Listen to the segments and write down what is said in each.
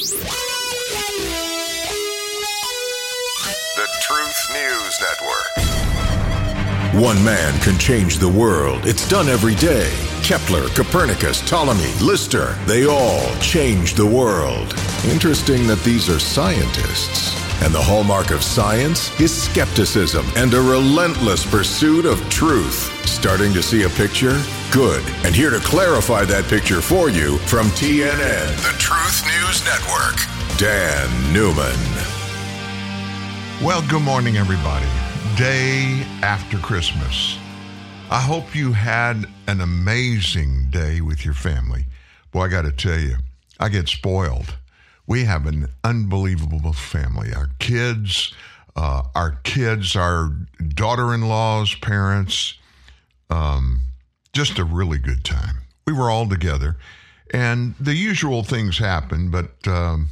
The Truth News Network. One man can change the world. It's done every day. Kepler, Copernicus, Ptolemy, Lister, they all changed the world. Interesting that these are scientists. And the hallmark of science is skepticism and a relentless pursuit of truth. Starting to see a picture? Good. And here to clarify that picture for you from TNN, The Truth News Network. Dan Newman. Well, good morning, everybody. Day after Christmas. I hope you had an amazing day with your family. Boy, I got to tell you, I get spoiled. We have an unbelievable family. Our kids, uh, our kids, our daughter-in-laws, parents, um, just a really good time. We were all together, and the usual things happen, but um,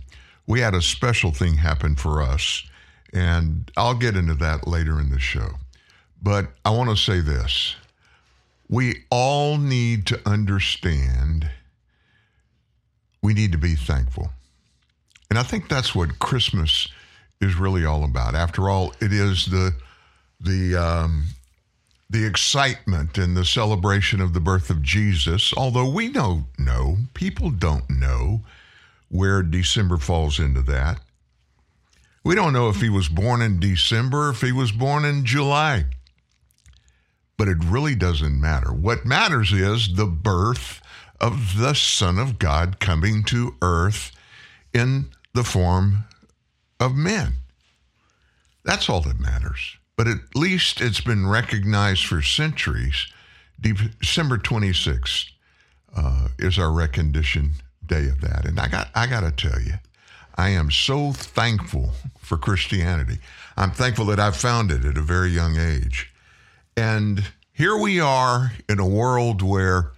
we had a special thing happen for us, and I'll get into that later in the show. But I want to say this we all need to understand we need to be thankful. And I think that's what Christmas is really all about. After all, it is the the um, the excitement and the celebration of the birth of Jesus. Although we don't know, people don't know where December falls into that. We don't know if he was born in December, if he was born in July. But it really doesn't matter. What matters is the birth of the Son of God coming to earth in the form of men. That's all that matters. But at least it's been recognized for centuries. December 26th uh, is our recognition day of that. And I got I got to tell you, I am so thankful for Christianity. I'm thankful that I found it at a very young age. And here we are in a world where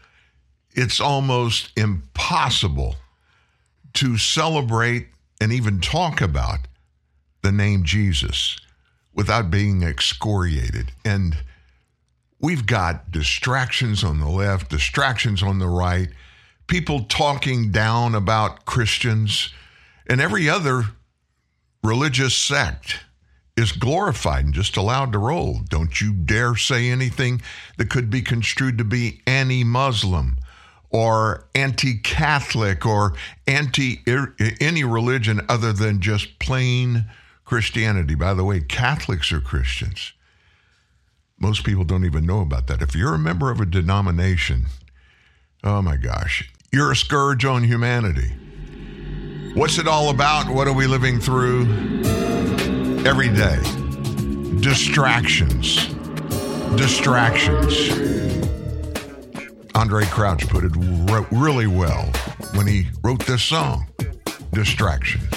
it's almost impossible to celebrate and even talk about the name Jesus without being excoriated. And we've got distractions on the left, distractions on the right, people talking down about Christians, and every other religious sect is glorified and just allowed to roll. Don't you dare say anything that could be construed to be anti Muslim or anti Catholic or anti any religion other than just plain Christianity. By the way, Catholics are Christians. Most people don't even know about that. If you're a member of a denomination, oh my gosh, you're a scourge on humanity. What's it all about? What are we living through every day? Distractions. Distractions. Andraé Crouch put it re- really well when he wrote this song, Distractions.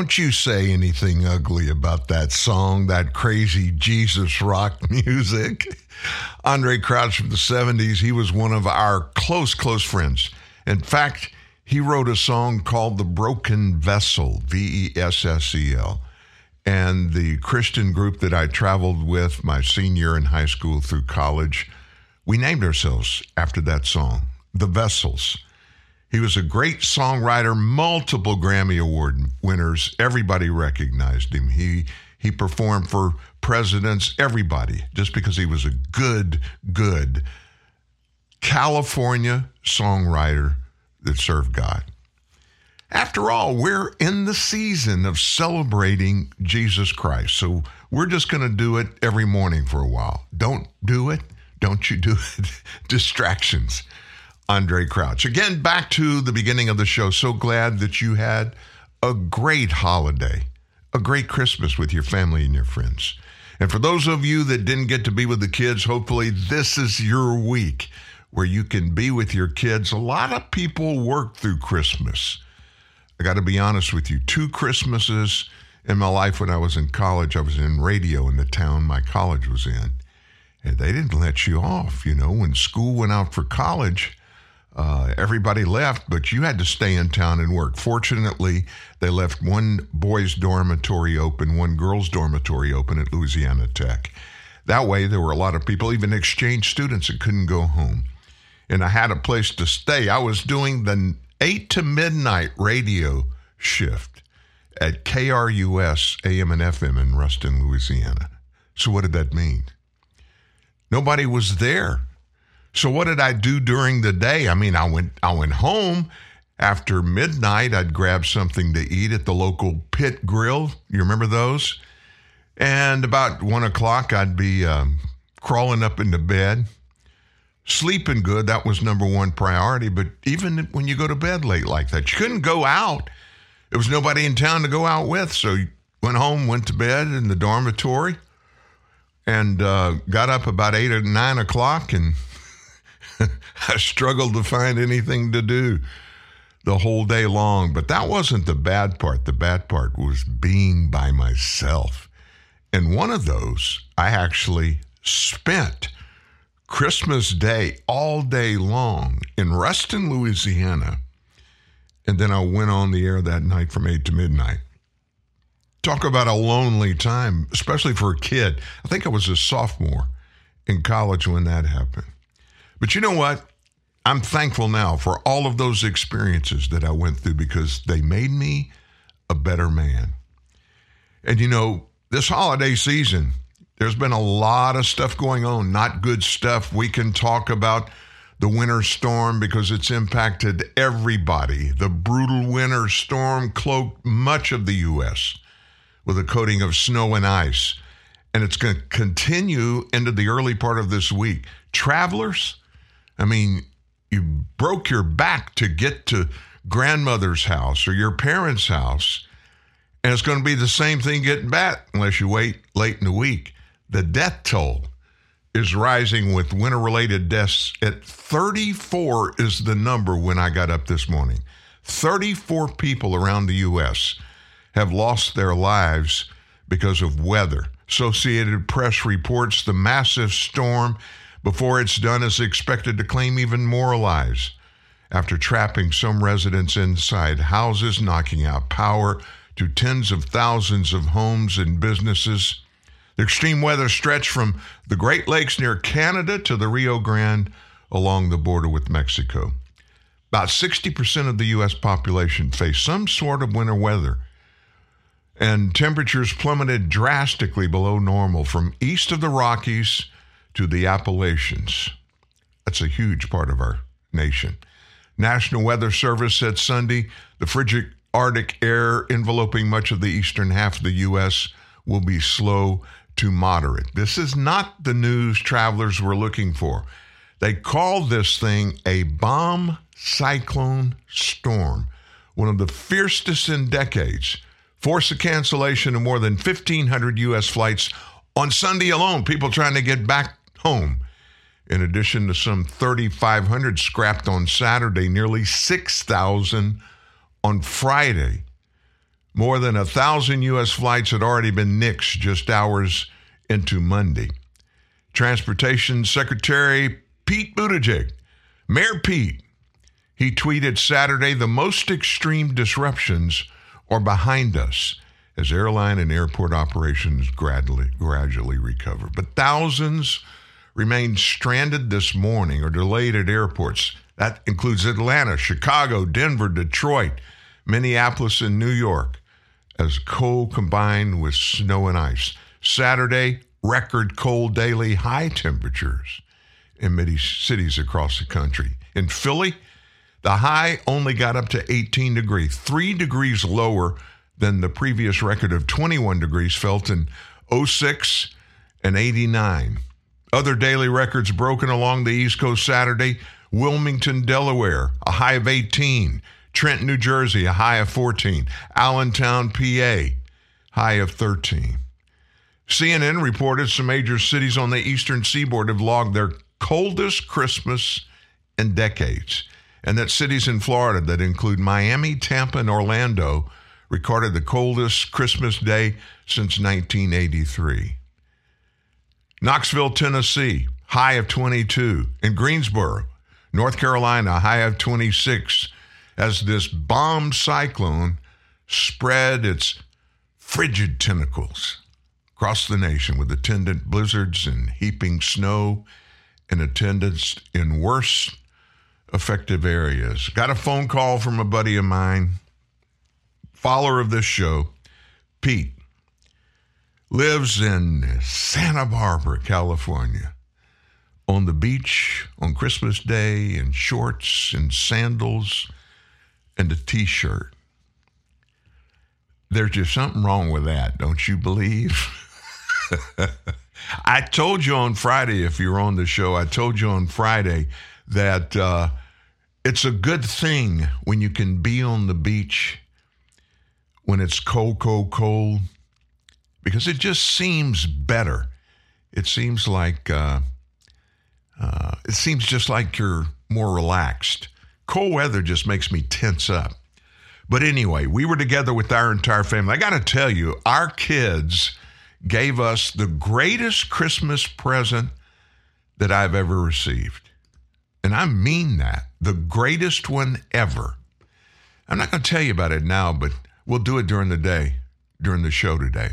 Don't you say anything ugly about that song, that crazy Jesus rock music. Andraé Crouch from the 70s, he was one of our close, close friends. In fact, he wrote a song called The Broken Vessel, V E S S E L. And the Christian group that I traveled with my senior in high school through college, we named ourselves after that song, The Vessels. He was a great songwriter, multiple Grammy Award winners. Everybody recognized him. He he performed for presidents, everybody, just because he was a good, good California songwriter that served God. After all, we're in the season of celebrating Jesus Christ. So we're just going to do it every morning for a while. Don't do it. Don't you do it. Distractions. Andraé Crouch. Again, back to the beginning of the show. So glad that you had a great holiday, a great Christmas with your family and your friends. And for those of you that didn't get to be with the kids, hopefully this is your week where you can be with your kids. A lot of people work through Christmas. I got to be honest with you. Two Christmases in my life when I was in college, I was in radio in the town my college was in. And they didn't let you off. You know, when school went out for college, uh, everybody left, but you had to stay in town and work. Fortunately, they left one boys' dormitory open, one girls' dormitory open at Louisiana Tech. That way, there were a lot of people, even exchange students, that couldn't go home. And I had a place to stay. I was doing the 8 to midnight radio shift at KRUS AM and FM in Ruston, Louisiana. So, what did that mean? Nobody was there. So what did I do during the day? I mean, I went I went home after midnight. I'd grab something to eat at the local pit grill. You remember those? And about one o'clock, I'd be um, crawling up into bed, sleeping good. That was number one priority. But even when you go to bed late like that, you couldn't go out. There was nobody in town to go out with, so you went home, went to bed in the dormitory, and uh, got up about eight or nine o'clock and I struggled to find anything to do the whole day long. But that wasn't the bad part. The bad part was being by myself. And one of those, I actually spent Christmas Day all day long in Ruston, Louisiana. And then I went on the air that night from 8 to midnight. Talk about a lonely time, especially for a kid. I think I was a sophomore in college when that happened. But you know what? I'm thankful now for all of those experiences that I went through because they made me a better man. And you know, this holiday season, there's been a lot of stuff going on, not good stuff. We can talk about the winter storm because it's impacted everybody. The brutal winter storm cloaked much of the U.S. with a coating of snow and ice, and it's going to continue into the early part of this week. Travelers, I mean, you broke your back to get to grandmother's house or your parents' house, and it's going to be the same thing getting back unless you wait late in the week. The death toll is rising with winter related deaths at 34 is the number when I got up this morning. 34 people around the U.S. have lost their lives because of weather. Associated Press reports the massive storm before it's done is expected to claim even more lives after trapping some residents inside houses, knocking out power to tens of thousands of homes and businesses. The extreme weather stretched from the Great Lakes near Canada to the Rio Grande along the border with Mexico. About 60% of the U.S. population face some sort of winter weather, and temperatures plummeted drastically below normal from east of the Rockies to the Appalachians. That's a huge part of our nation. National Weather Service said Sunday the frigid Arctic air enveloping much of the eastern half of the U.S. will be slow to moderate. This is not the news travelers were looking for. They called this thing a bomb cyclone storm, one of the fiercest in decades. Forced the cancellation of more than 1,500 U.S. flights on Sunday alone, people trying to get back home. In addition to some 3,500 scrapped on Saturday, nearly 6,000 on Friday. More than a thousand U.S. flights had already been nixed just hours into Monday. Transportation Secretary Pete Buttigieg, Mayor Pete, he tweeted Saturday the most extreme disruptions are behind us as airline and airport operations gradually, gradually recover. But thousands remain stranded this morning or delayed at airports. That includes Atlanta, Chicago, Denver, Detroit, Minneapolis, and New York as cold combined with snow and ice. Saturday, record cold daily high temperatures in many cities across the country. In Philly, the high only got up to 18 degrees, three degrees lower than the previous record of 21 degrees felt in 06 and 89. Other daily records broken along the East Coast Saturday Wilmington, Delaware, a high of 18. Trenton, New Jersey, a high of 14. Allentown, PA, high of 13. CNN reported some major cities on the eastern seaboard have logged their coldest Christmas in decades, and that cities in Florida that include Miami, Tampa, and Orlando recorded the coldest Christmas day since 1983. Knoxville, Tennessee, high of 22. In Greensboro, North Carolina, high of 26 as this bomb cyclone spread its frigid tentacles across the nation with attendant blizzards and heaping snow in attendance in worse affected areas. Got a phone call from a buddy of mine, follower of this show, Pete. Lives in Santa Barbara, California on the beach on Christmas Day in shorts and sandals and a t shirt. There's just something wrong with that, don't you believe? I told you on Friday, if you're on the show, I told you on Friday that uh, it's a good thing when you can be on the beach when it's cold, cold, cold, because it just seems better. It seems like uh, uh, it seems just like you're more relaxed. Cold weather just makes me tense up. But anyway, we were together with our entire family. I got to tell you, our kids gave us the greatest Christmas present that I've ever received. And I mean that the greatest one ever. I'm not going to tell you about it now, but we'll do it during the day, during the show today.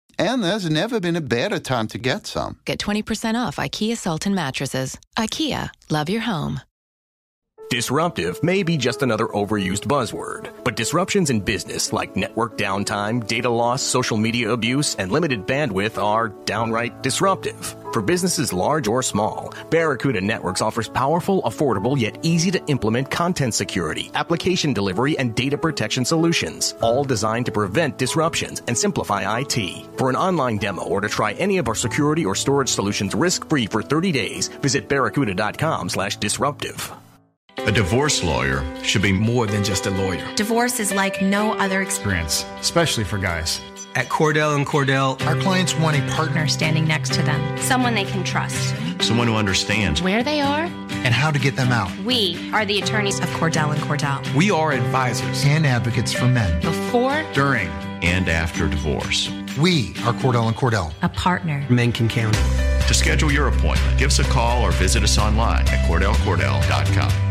And there's never been a better time to get some. Get 20% off IKEA Sultan mattresses. IKEA, love your home. Disruptive may be just another overused buzzword, but disruptions in business like network downtime, data loss, social media abuse, and limited bandwidth are downright disruptive. For businesses large or small, Barracuda Networks offers powerful, affordable, yet easy to implement content security, application delivery, and data protection solutions, all designed to prevent disruptions and simplify IT. For an online demo or to try any of our security or storage solutions risk-free for 30 days, visit barracuda.com slash disruptive. A divorce lawyer should be more than just a lawyer. Divorce is like no other experience. Experience, especially for guys. At Cordell and Cordell, our clients want a partner Partner standing next to them, someone they can trust. Someone who understands Where they are, and how to get them out. we are the attorneys of Cordell and Cordell. we are advisors And advocates for men. Before, during and after divorce. We are Cordell and Cordell. a partner. men can count. To schedule your appointment, give us a call or visit us online at CordellCordell.com.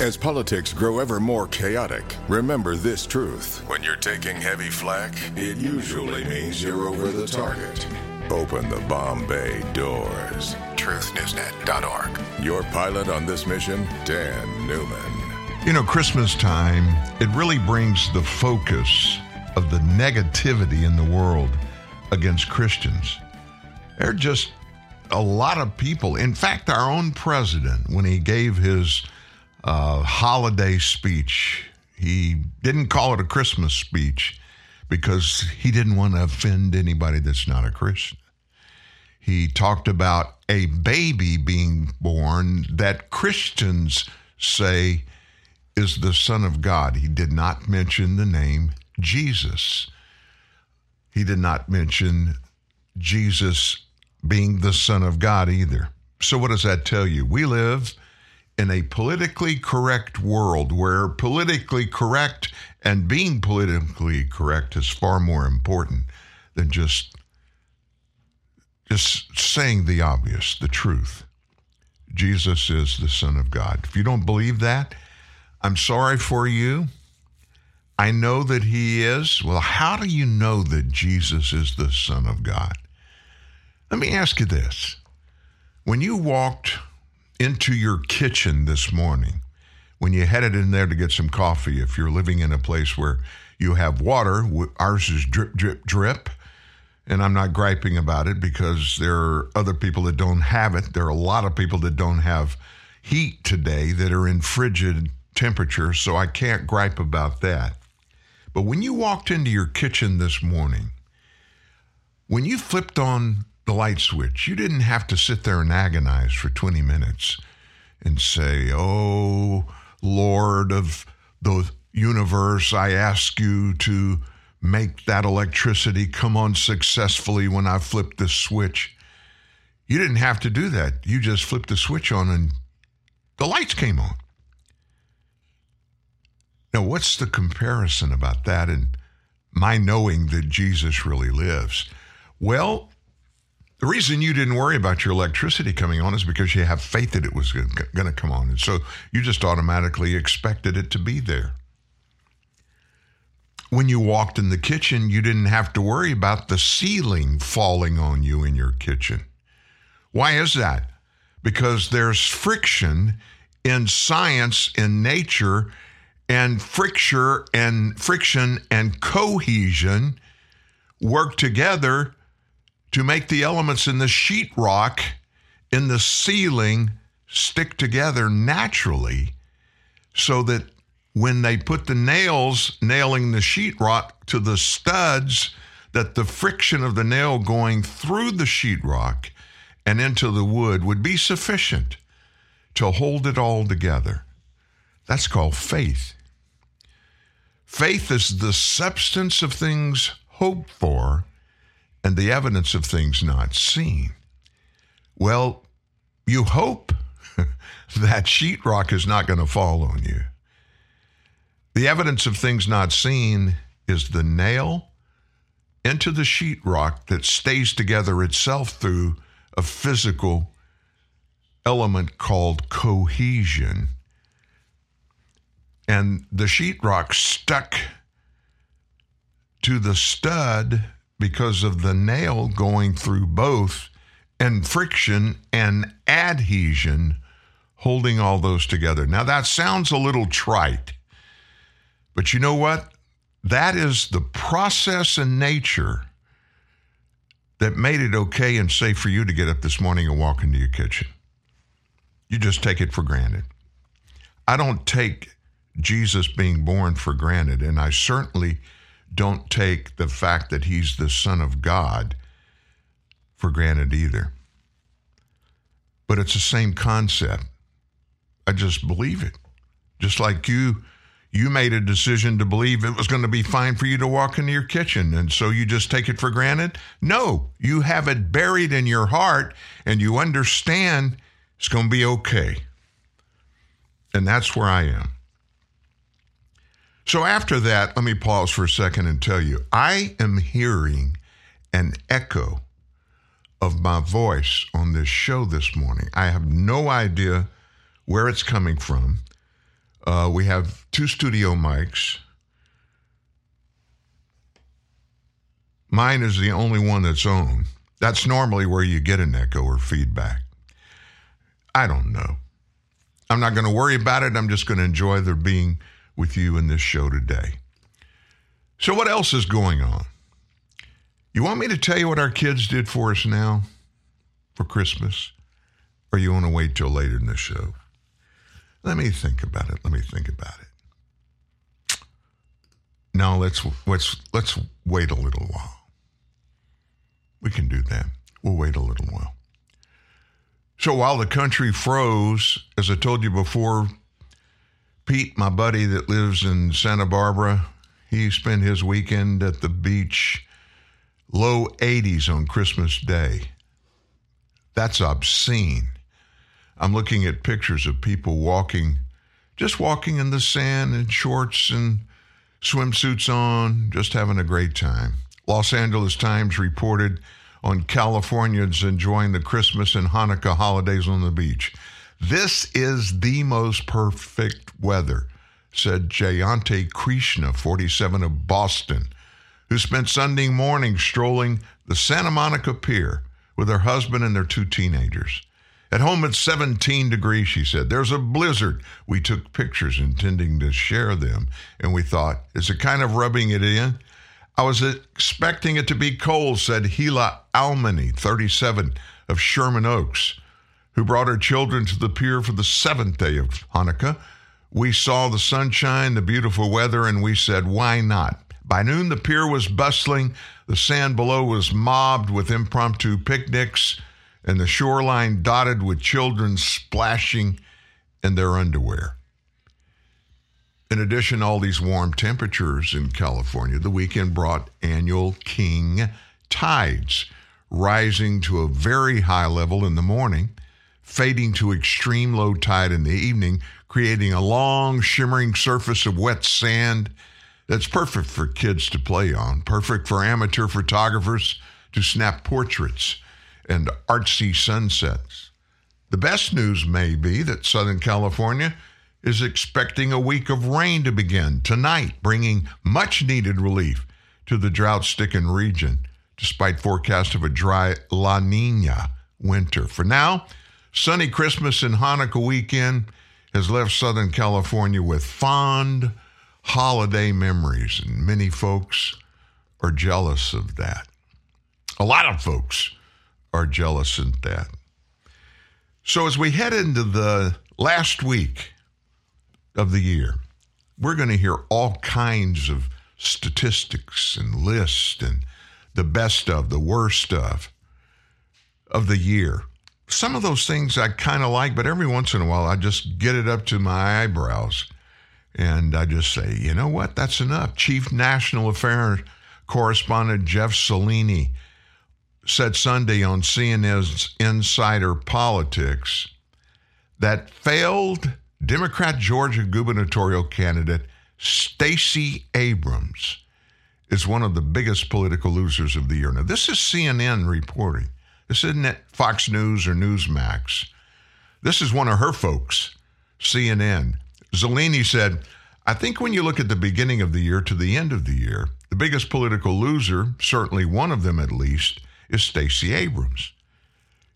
As politics grow ever more chaotic, remember this truth. When you're taking heavy flack, it usually means you're over the target. Open the bomb bay doors. TruthNewsNet.org. Your pilot on this mission, Dan Newman. You know, Christmas time, it really brings the focus of the negativity in the world against Christians. There are just a lot of people. In fact, our own president, when he gave his uh, holiday speech, he didn't call it a Christmas speech because he didn't want to offend anybody that's not a Christian. He talked about a baby being born that Christians say is the Son of God. He did not mention the name Jesus. He did not mention Jesus being the Son of God either. So, what does that tell you? We live in a politically correct world where politically correct and being politically correct is far more important than just just saying the obvious, the truth. Jesus is the Son of God. If you don't believe that, I'm sorry for you. I know that he is. Well, how do you know that Jesus is the Son of God? Let me ask you this. When you walked into your kitchen this morning, when you headed in there to get some coffee, if you're living in a place where you have water, ours is drip, drip, drip. And I'm not griping about it because there are other people that don't have it. There are a lot of people that don't have heat today that are in frigid temperatures, so I can't gripe about that. But when you walked into your kitchen this morning, when you flipped on the light switch, you didn't have to sit there and agonize for 20 minutes and say, Oh, Lord of the universe, I ask you to make that electricity come on successfully when I flip the switch. You didn't have to do that. You just flipped the switch on and the lights came on. Now, what's the comparison about that and my knowing that Jesus really lives? Well, the reason you didn't worry about your electricity coming on is because you have faith that it was going to come on. And so you just automatically expected it to be there. When you walked in the kitchen, you didn't have to worry about the ceiling falling on you in your kitchen. Why is that? Because there's friction in science, in nature, and friction and friction and cohesion work together to make the elements in the sheetrock in the ceiling stick together naturally so that when they put the nails nailing the sheetrock to the studs, that the friction of the nail going through the sheetrock and into the wood would be sufficient to hold it all together. That's called faith. Faith is the substance of things hoped for and the evidence of things not seen. Well, you hope that sheetrock is not going to fall on you. The evidence of things not seen is the nail into the sheetrock that stays together itself through a physical element called cohesion. And the sheetrock stuck to the stud because of the nail going through both and friction and adhesion holding all those together. Now, that sounds a little trite, but you know what? That is the process and nature that made it okay and safe for you to get up this morning and walk into your kitchen. You just take it for granted. I don't take Jesus being born for granted, and I certainly don't take the fact that he's the Son of God for granted either. But it's the same concept. I just believe it. Just like you you made a decision to believe it was going to be fine for you to walk into your kitchen and so you just take it for granted? No, you have it buried in your heart and you understand it's going to be okay. And that's where I am. So after that, let me pause for a second and tell you I am hearing an echo of my voice on this show this morning. I have no idea where it's coming from. Uh, we have two studio mics. Mine is the only one that's on. That's normally where you get an echo or feedback. I don't know. I'm not going to worry about it. I'm just going to enjoy there being with you in this show today. So, what else is going on? You want me to tell you what our kids did for us now for Christmas? Or you want to wait till later in the show? Let me think about it. Let me think about it. No, let's let's let's wait a little while. We can do that. We'll wait a little while. So while the country froze, as I told you before, Pete, my buddy that lives in Santa Barbara, he spent his weekend at the beach, low 80s on Christmas Day. That's obscene. I'm looking at pictures of people walking, just walking in the sand in shorts and swimsuits on, just having a great time. Los Angeles Times reported on Californians enjoying the Christmas and Hanukkah holidays on the beach. This is the most perfect weather, said Jayante Krishna, 47 of Boston, who spent Sunday morning strolling the Santa Monica Pier with her husband and their two teenagers. At home it's 17 degrees, she said. There's a blizzard. We took pictures intending to share them, and we thought, is it kind of rubbing it in? I was expecting it to be cold, said Gila Almany, 37, of Sherman Oaks, who brought her children to the pier for the seventh day of Hanukkah. We saw the sunshine, the beautiful weather, and we said, why not? By noon, the pier was bustling. The sand below was mobbed with impromptu picnics, and the shoreline dotted with children splashing in their underwear. In addition to all these warm temperatures in California, the weekend brought annual king tides, rising to a very high level in the morning, fading to extreme low tide in the evening, creating a long, shimmering surface of wet sand that's perfect for kids to play on, perfect for amateur photographers to snap portraits and artsy sunsets. The best news may be that Southern California is expecting a week of rain to begin tonight, bringing much needed relief to the drought stricken region, despite forecast of a dry La Nina winter. For now, sunny Christmas and Hanukkah weekend has left Southern California with fond holiday memories, and many folks are jealous of that. A lot of folks are jealous of that. So, as we head into the last week of the year, we're going to hear all kinds of statistics and lists and the best of, the worst of, of the year. Some of those things I kind of like, but every once in a while I just get it up to my eyebrows. And I just say, you know what? That's enough. Chief National Affairs correspondent Jeff Zeleny said Sunday on CNN's Insider Politics that failed Democrat Georgia gubernatorial candidate Stacey Abrams is one of the biggest political losers of the year. Now, this is CNN reporting. This isn't at Fox News or Newsmax. This is one of her folks, CNN. Zeleny said, I think when you look at the beginning of the year to the end of the year, the biggest political loser, certainly one of them at least, is Stacey Abrams.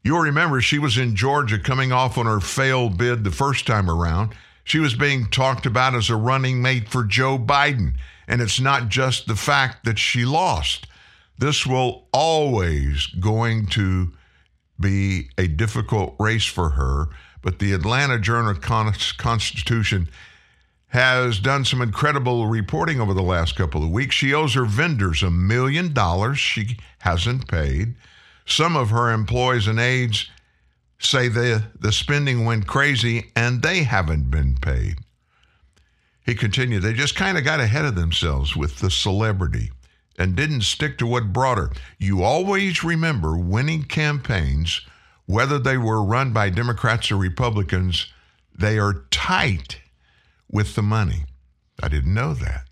You'll remember she was in Georgia coming off on her failed bid the first time around. She was being talked about as a running mate for Joe Biden. And it's not just the fact that she lost. This will always going to be a difficult race for her. But the Atlanta Journal Constitution has done some incredible reporting over the last couple of weeks. She owes her vendors a million dollars she hasn't paid. Some of her employees and aides say the, the spending went crazy and they haven't been paid. He continued, they just kind of got ahead of themselves with the celebrity and didn't stick to what brought her. You always remember winning campaigns, whether they were run by Democrats or Republicans, they are tight with the money. I didn't know that.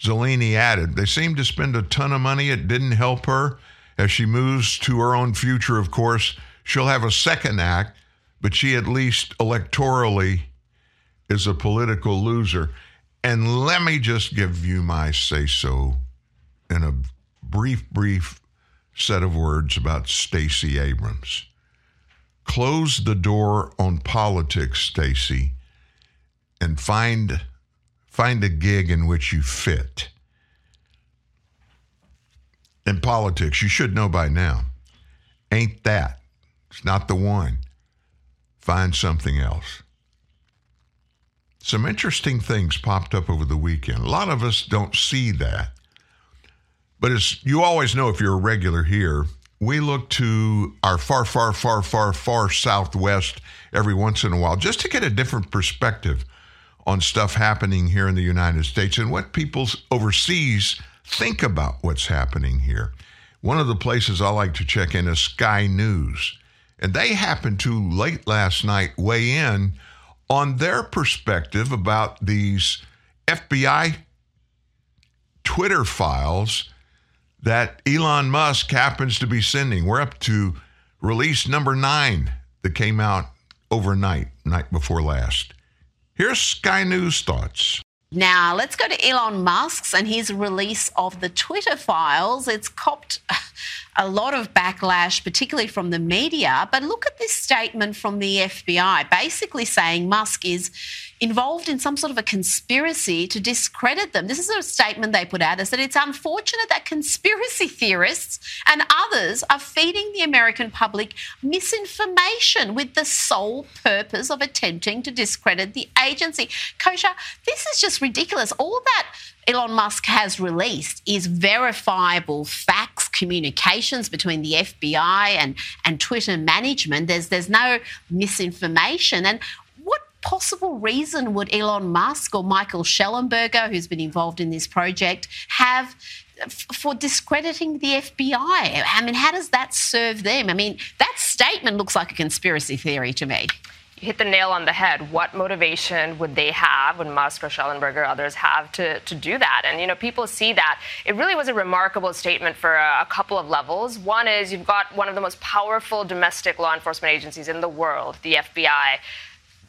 Zeleny added, they seem to spend a ton of money. It didn't help her. As she moves to her own future, of course, she'll have a second act, but she at least electorally is a political loser. And let me just give you my say so in a brief, brief set of words about Stacey Abrams. Close the door on politics, Stacey, and find find a gig in which you fit. In politics, you should know by now. Ain't that. It's not the one. Find something else. Some interesting things popped up over the weekend. A lot of us don't see that. But as you always know, if you're a regular here, we look to our far, far, far, far, far southwest every once in a while just to get a different perspective on stuff happening here in the United States and what people overseas think about what's happening here. One of the places I like to check in is Sky News. And they happened to late last night weigh in on their perspective about these FBI Twitter files that Elon Musk happens to be sending. We're up to release number nine that came out overnight, night before last. Here's Sky News thoughts. Now, let's go to Elon Musk's and his release of the Twitter files. It's copped a lot of backlash, particularly from the media. But look at this statement from the FBI, basically saying Musk is involved in some sort of a conspiracy to discredit them. This is a statement they put out. They said it's unfortunate that conspiracy theorists and others are feeding the American public misinformation with the sole purpose of attempting to discredit the agency. Kosha, this is just ridiculous. All that Elon Musk has released is verifiable facts, communications between the FBI and, and Twitter management. There's there's no misinformation. And possible reason would Elon Musk or Michael Shellenberger, who's been involved in this project, have for discrediting the FBI? I mean, how does that serve them? I mean, that statement looks like a conspiracy theory to me. You hit the nail on the head. What motivation would they have, would Musk or Shellenberger others have to, to do that? And, you know, people see that. It really was a remarkable statement for a, a couple of levels. One is you've got one of the most powerful domestic law enforcement agencies in the world, the FBI,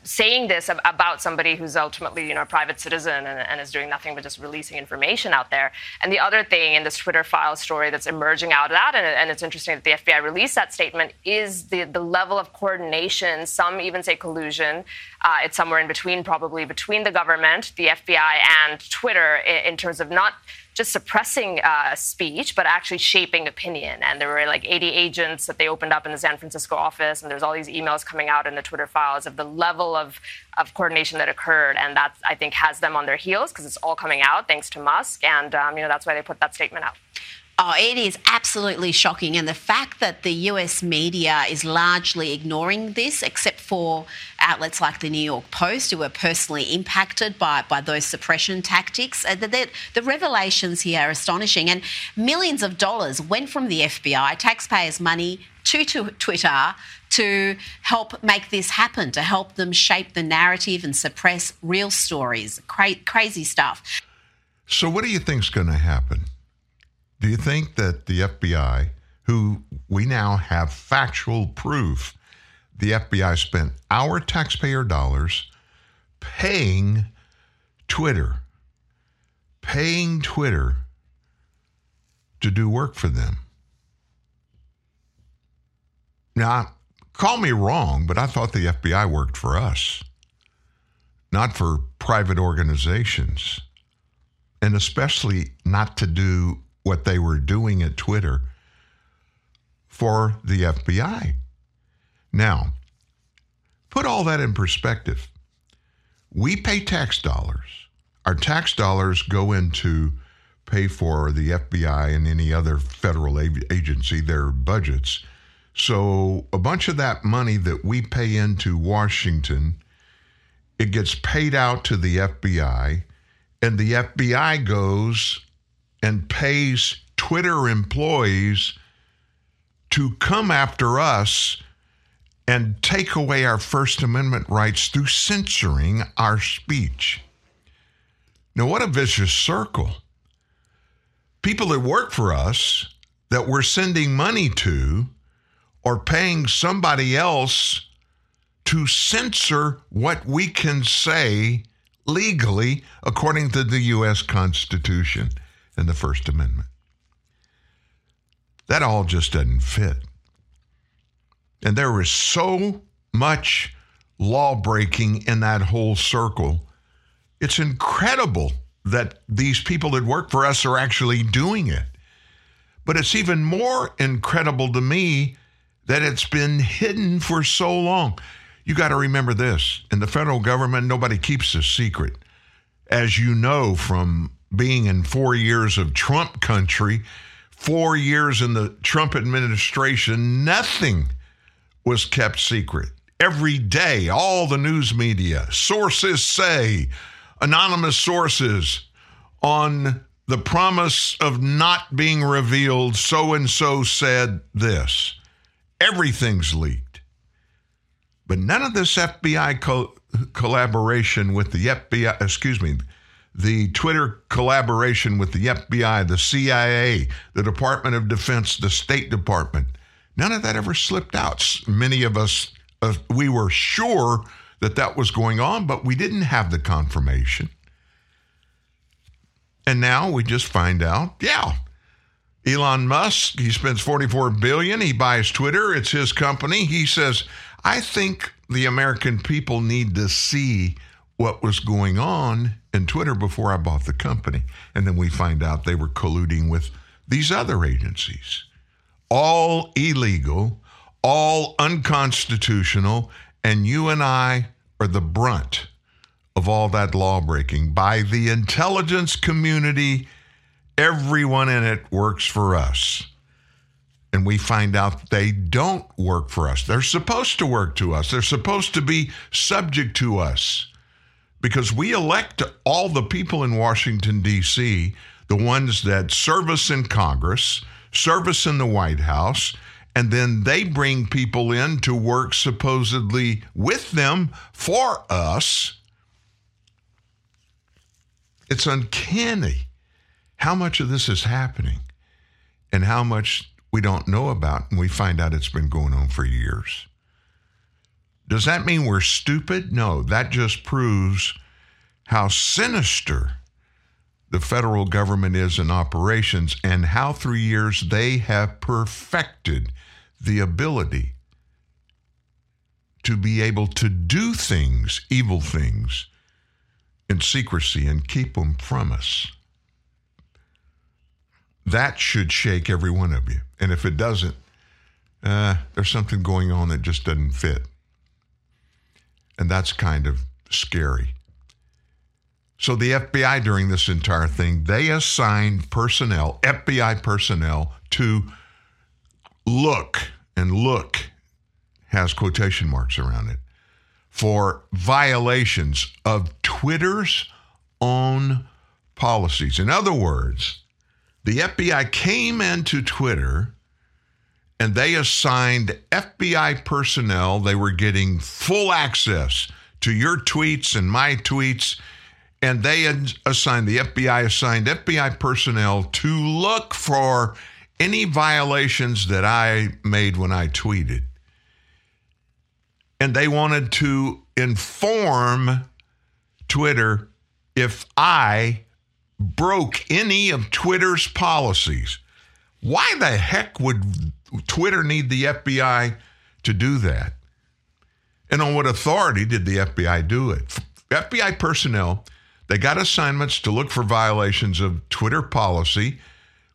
saying this about somebody who's ultimately you know a private citizen and, and, is doing nothing but just releasing information out there. And the other thing in this twitter file story that's emerging out of that and, and it's interesting that the fbi released that statement is the, the level of coordination some even say collusion uh, it's somewhere in between probably between the government the fbi and twitter in, in terms of not just suppressing uh, speech, but actually shaping opinion. And there were like 80 agents that they opened up in the San Francisco office, and there's all these emails coming out in the Twitter files of the level of, of coordination that occurred, and that I think has them on their heels because it's all coming out thanks to Musk, and um, you know that's why they put that statement out. Oh, it is absolutely shocking. And the fact that the US media is largely ignoring this, except for outlets like the New York Post, who were personally impacted by, by those suppression tactics, uh, the, the, revelations here are astonishing. And millions of dollars went from the FBI, taxpayers' money, to, to Twitter to help make this happen, to help them shape the narrative and suppress real stories. Cra- crazy stuff. So, what do you think's going to happen? Do you think that the FBI, who we now have factual proof, the FBI spent our taxpayer dollars paying Twitter, paying Twitter to do work for them? Now, call me wrong, but I thought the FBI worked for us, not for private organizations, and especially not to do what they were doing at Twitter for the FBI. Now, put all that in perspective. We pay tax dollars. Our tax dollars go into pay for the FBI and any other federal agency, their budgets. So a bunch of that money that we pay into Washington, it gets paid out to the FBI, and the FBI goes and pays Twitter employees to come after us and take away our First Amendment rights through censoring our speech. Now, what a vicious circle. People that work for us, that we're sending money to, or paying somebody else to censor what we can say legally according to the U.S. Constitution and the First Amendment. That all just doesn't fit. And there is so much law breaking in that whole circle. It's incredible that these people that work for us are actually doing it. But it's even more incredible to me that it's been hidden for so long. You got to remember this in the federal government, nobody keeps a secret. As you know from being in four years of Trump country, four years in the Trump administration, nothing was kept secret. Every day, all the news media, sources say, anonymous sources on the promise of not being revealed, so and so said this. Everything's leaked. But none of this FBI co- collaboration with the FBI, excuse me, the Twitter collaboration with the FBI, the CIA, the Department of Defense, the State Department, none of that ever slipped out. Many of us, uh, we were sure that that was going on, but we didn't have the confirmation. And now we just find out, yeah, Elon Musk, he spends 44 billion, he buys Twitter, it's his company. He says, "I think the American people need to see what was going on in Twitter before I bought the company." And then we find out they were colluding with these other agencies. All illegal, all unconstitutional, and you and I are the brunt of all that lawbreaking by the intelligence community. Everyone in it works for us. And we find out they don't work for us. They're supposed to work to us. They're supposed to be subject to us because we elect all the people in Washington, D.C., the ones that serve us in Congress, serve us in the White House, and then they bring people in to work supposedly with them for us. It's uncanny how much of this is happening and how much we don't know about, and we find out it's been going on for years. Does that mean we're stupid? No, that just proves how sinister the federal government is in operations and how through years they have perfected the ability to be able to do things, evil things, in secrecy and keep them from us. that should shake every one of you. And if it doesn't, uh, there's something going on that just doesn't fit. And that's kind of scary. So the FBI during this entire thing, they assigned personnel, FBI personnel, to look, and look has quotation marks around it, for violations of Twitter's own policies. In other words, the FBI came into Twitter and they assigned FBI personnel. They were getting full access to your tweets and my tweets. And they assigned, the FBI assigned FBI personnel to look for any violations that I made when I tweeted. And they wanted to inform Twitter if I broke any of Twitter's policies. Why the heck would Twitter need the FBI to do that? And on what authority did the FBI do it? FBI personnel, they got assignments to look for violations of Twitter policy,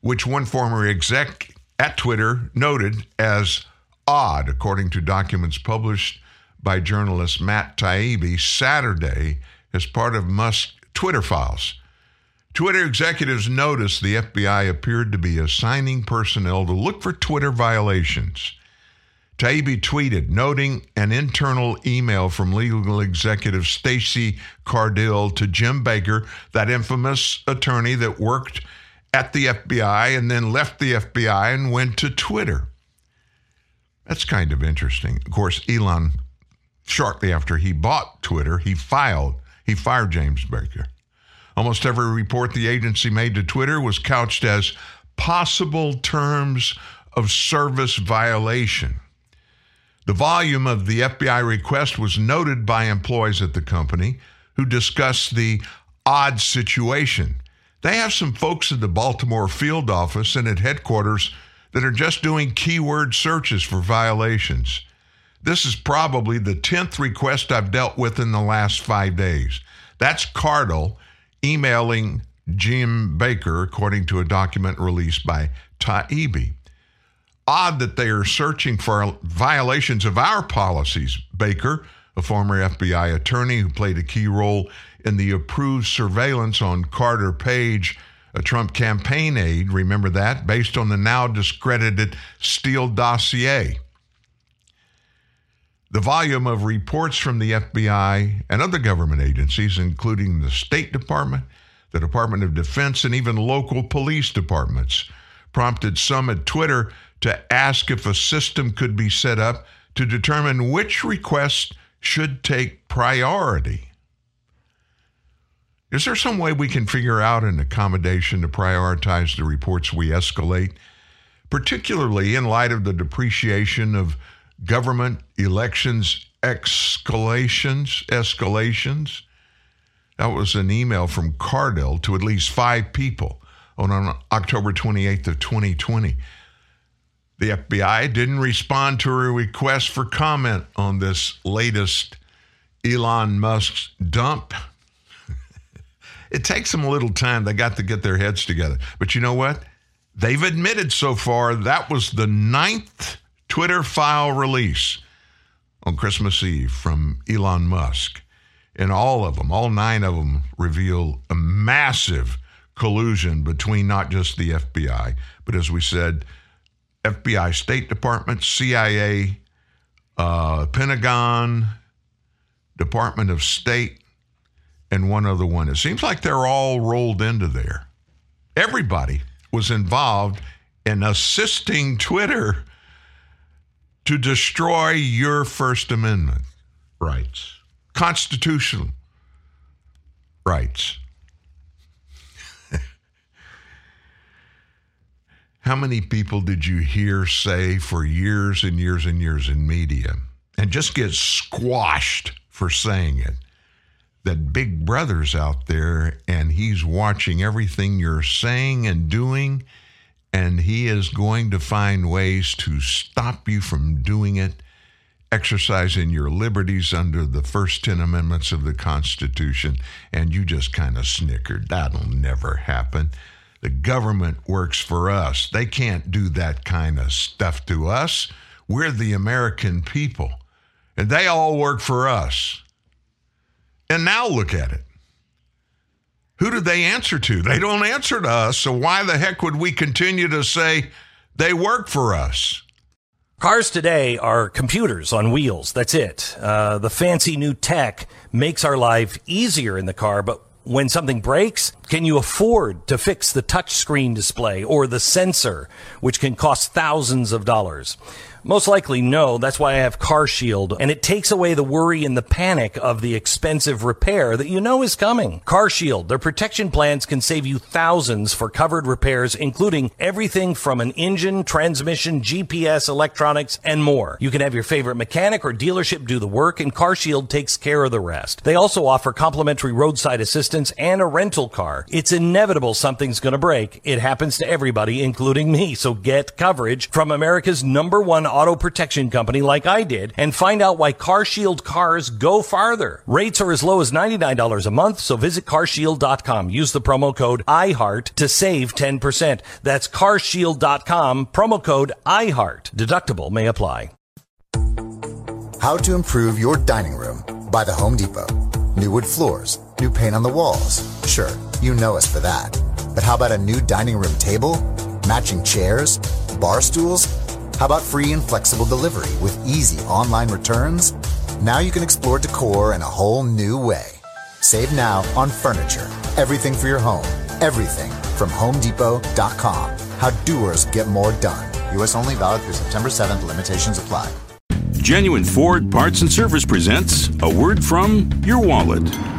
which one former exec at Twitter noted as odd, according to documents published by journalist Matt Taibbi Saturday as part of Musk's Twitter files. Twitter executives noticed the FBI appeared to be assigning personnel to look for Twitter violations. Taibbi tweeted, noting an internal email from legal executive Stacey Cardille to Jim Baker, that infamous attorney that worked at the FBI and then left the FBI and went to Twitter. That's kind of interesting. Of course, Elon, shortly after he bought Twitter, he filed, he fired James Baker. Almost every report the agency made to Twitter was couched as possible terms of service violation. The volume of the FBI request was noted by employees at the company who discussed the odd situation. They have some folks at the Baltimore field office and at headquarters that are just doing keyword searches for violations. This is probably the 10th request I've dealt with in the last five days. That's Cardille emailing Jim Baker, according to a document released by Taibbi. Odd that they are searching for violations of our policies. Baker, a former FBI attorney who played a key role in the approved surveillance on Carter Page, a Trump campaign aide, remember that, based on the now discredited Steele dossier. The volume of reports from the FBI and other government agencies, including the State Department, the Department of Defense, and even local police departments, prompted some at Twitter to ask if a system could be set up to determine which requests should take priority. Is there some way we can figure out an accommodation to prioritize the reports we escalate, particularly in light of the depreciation of government elections escalations escalations that was an email from Cardille to at least five people on, on October 28th of 2020 the FBI didn't respond to a request for comment on this latest Elon Musk's dump. it takes them a little time. They got to get their heads together. But you know what? They've admitted so far that was the ninth Twitter file release on Christmas Eve from Elon Musk. And all of them, all nine of them, reveal a massive collusion between not just the FBI, but as we said, FBI, State Department, CIA, uh, Pentagon, Department of State, and one other one. It seems like they're all rolled into there. Everybody was involved in assisting Twitter to destroy your First Amendment rights, constitutional rights. How many people did you hear say for years and years and years in media and just get squashed for saying it? That Big Brother's out there and he's watching everything you're saying and doing, and he is going to find ways to stop you from doing it, exercising your liberties under the first 10 amendments of the Constitution. And you just kind of snickered. That'll never happen. the government works for us. They can't do that kind of stuff to us. We're the American people, and they all work for us. And now look at it. Who do they answer to? They don't answer to us, so why the heck would we continue to say they work for us? Cars today are computers on wheels. That's it. Uh, the fancy new tech makes our life easier in the car, but when something breaks, can you afford to fix the touchscreen display or the sensor, which can cost thousands of dollars? Most likely no. That's why I have CarShield, and it takes away the worry and the panic of the expensive repair that you know is coming. CarShield, their protection plans can save you thousands for covered repairs, including everything from an engine, transmission, GPS, electronics, and more. You can have your favorite mechanic or dealership do the work, and CarShield takes care of the rest. They also offer complimentary roadside assistance and a rental car. It's inevitable something's going to break. It happens to everybody, including me. So get coverage from America's number one auto protection company like I did and find out why CarShield cars go farther. Rates are as low as $99 a month, so visit carshield.com. Use the promo code IHEART to save 10%. That's carshield.com, promo code IHEART. Deductible may apply. How to improve your dining room by the Home Depot. New wood floors, new paint on the walls. Sure, you know us for that. But how about a new dining room table, matching chairs, bar stools? How about free and flexible delivery with easy online returns? Now you can explore decor in a whole new way. Save now on furniture, everything for your home, everything from HomeDepot.com. How doers get more done. U.S. only valid through September 7th. Limitations apply. Genuine Ford Parts and Service presents a word from your wallet.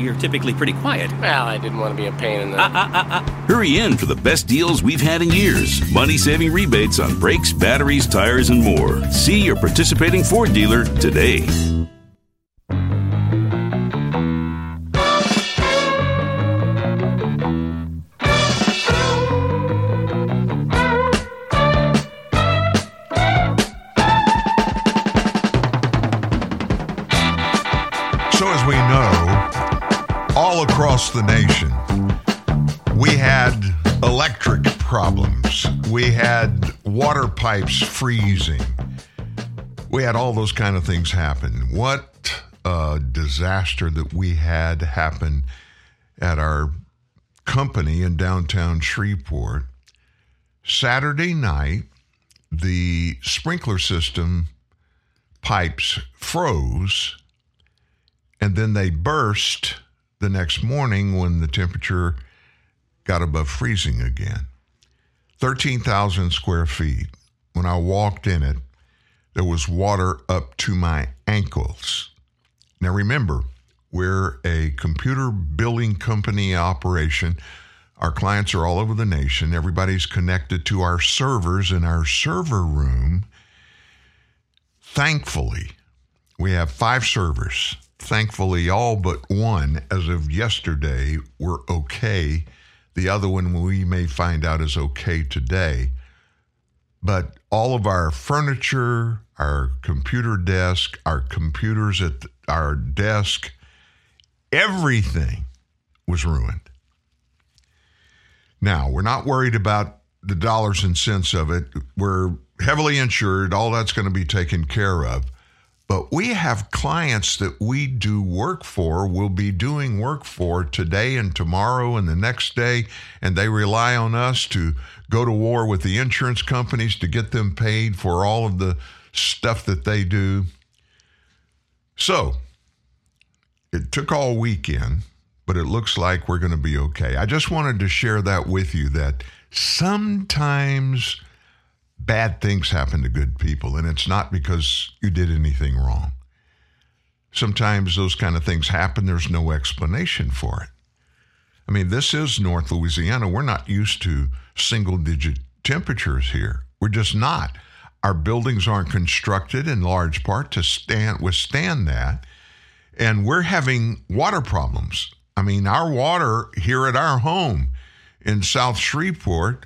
you're typically pretty quiet. Well, I didn't want to be a pain in the. Ah, ah, ah, ah. Hurry in for the best deals we've had in years. Money saving rebates on brakes, batteries, tires, and more. See your participating Ford dealer today. Across the nation, we had electric problems. We had water pipes freezing. We had all those kind of things happen. What a disaster that we had happen at our company in downtown Shreveport. Saturday night, the sprinkler system pipes froze and then they burst the next morning when the temperature got above freezing again. 13,000 square feet. When I walked in it, there was water up to my ankles. Now remember, we're a computer billing company operation. Our clients are all over the nation. Everybody's connected to our servers in our server room. Thankfully, we have five servers. Thankfully, all but one, as of yesterday, were okay. The other one we may find out is okay today. But all of our furniture, our computer desk, our computers at our desk, everything was ruined. Now, we're not worried about the dollars and cents of it. We're heavily insured, all that's going to be taken care of. But we have clients that we do work for, will be doing work for today and tomorrow and the next day, and they rely on us to go to war with the insurance companies to get them paid for all of the stuff that they do. So, it took all weekend, but it looks like we're going to be okay. I just wanted to share that with you that sometimes bad things happen to good people, and it's not because you did anything wrong. Sometimes those kind of things happen, there's no explanation for it. I mean, this is North Louisiana. We're not used to single digit temperatures here. We're just not. Our buildings aren't constructed in large part to stand withstand that. And we're having water problems. I mean, our water here at our home in South Shreveport,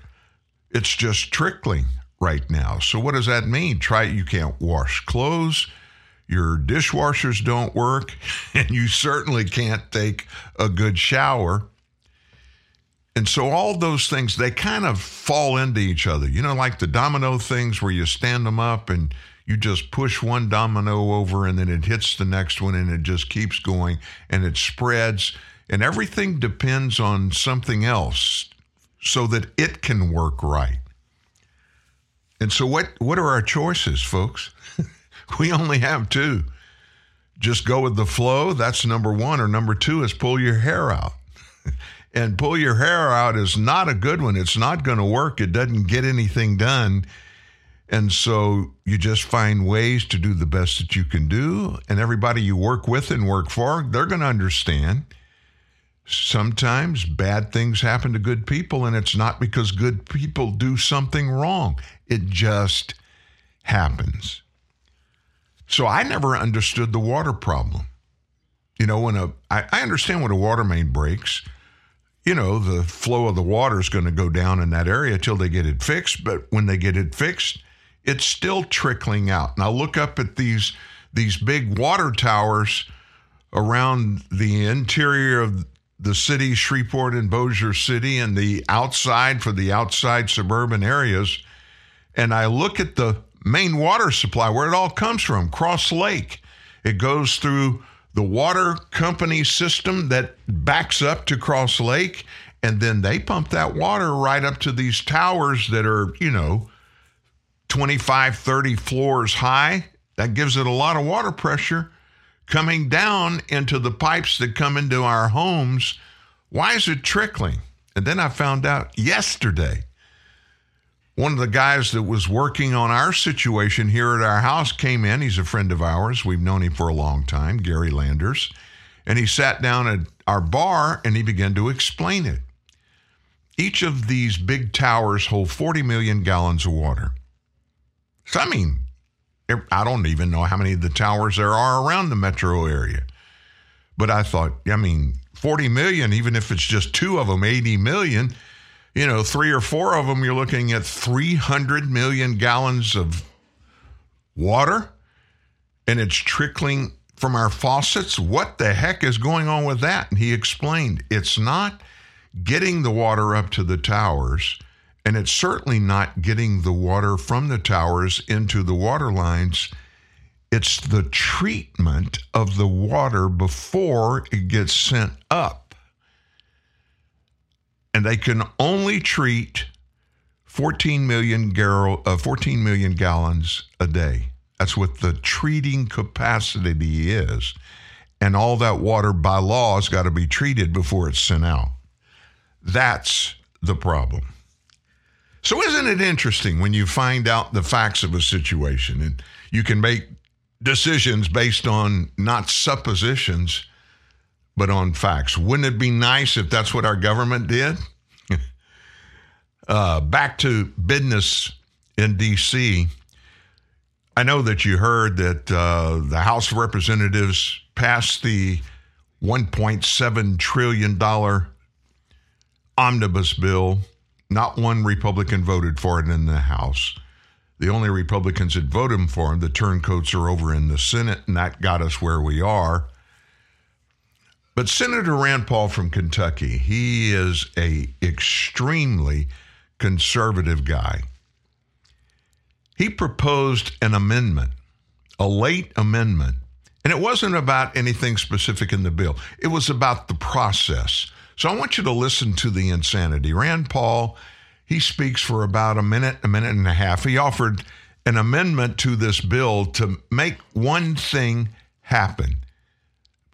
it's just trickling right now. So what does that mean? Try you can't wash clothes, your dishwashers don't work, and you certainly can't take a good shower. And so all those things they kind of fall into each other. You know like the domino things where you stand them up and you just push one domino over and then it hits the next one and it just keeps going and it spreads and everything depends on something else so that it can work right. And so what what are our choices, folks? we only have two. Just go with the flow, that's number 1 or number 2 is pull your hair out. and pull your hair out is not a good one. It's not going to work. It doesn't get anything done. And so you just find ways to do the best that you can do. And everybody you work with and work for, they're going to understand. Sometimes bad things happen to good people, and it's not because good people do something wrong. It just happens. So I never understood the water problem. You know, when a I, I understand when a water main breaks, you know, the flow of the water is going to go down in that area till they get it fixed. But when they get it fixed, it's still trickling out. Now look up at these these big water towers around the interior of the city, Shreveport and Bossier City, and the outside for the outside suburban areas. And I look at the main water supply, where it all comes from, Cross Lake. It goes through the water company system that backs up to Cross Lake, and then they pump that water right up to these towers that are, you know, 25, 30 floors high. That gives it a lot of water pressure coming down into the pipes that come into our homes. Why is it trickling? And then I found out yesterday, one of the guys that was working on our situation here at our house came in. He's a friend of ours. We've known him for a long time, Gary Landers. And he sat down at our bar and he began to explain it. Each of these big towers hold 40 million gallons of water. So, I mean, I don't even know how many of the towers there are around the metro area. But I thought, I mean, 40 million, even if it's just two of them, 80 million, you know, three or four of them, you're looking at 300 million gallons of water and it's trickling from our faucets. What the heck is going on with that? And he explained it's not getting the water up to the towers and it's certainly not getting the water from the towers into the water lines. It's the treatment of the water before it gets sent up. And they can only treat 14 million, gal- uh, 14 million gallons a day. That's what the treating capacity is. And all that water by law has got to be treated before it's sent out. That's the problem. So, isn't it interesting when you find out the facts of a situation and you can make decisions based on not suppositions, but on facts? Wouldn't it be nice if that's what our government did? uh, back to business in D.C. I know that you heard that uh, the House of Representatives passed the $1.7 trillion omnibus bill not one Republican voted for it in the House. The only Republicans that voted for him, the turncoats are over in the Senate, and that got us where we are. But Senator Rand Paul from Kentucky, he is a extremely conservative guy. He proposed an amendment, a late amendment, and it wasn't about anything specific in the bill. It was about the process. So I want you to listen to the insanity. Rand Paul, he speaks for about a minute, a minute and a half. He offered an amendment to this bill to make one thing happen.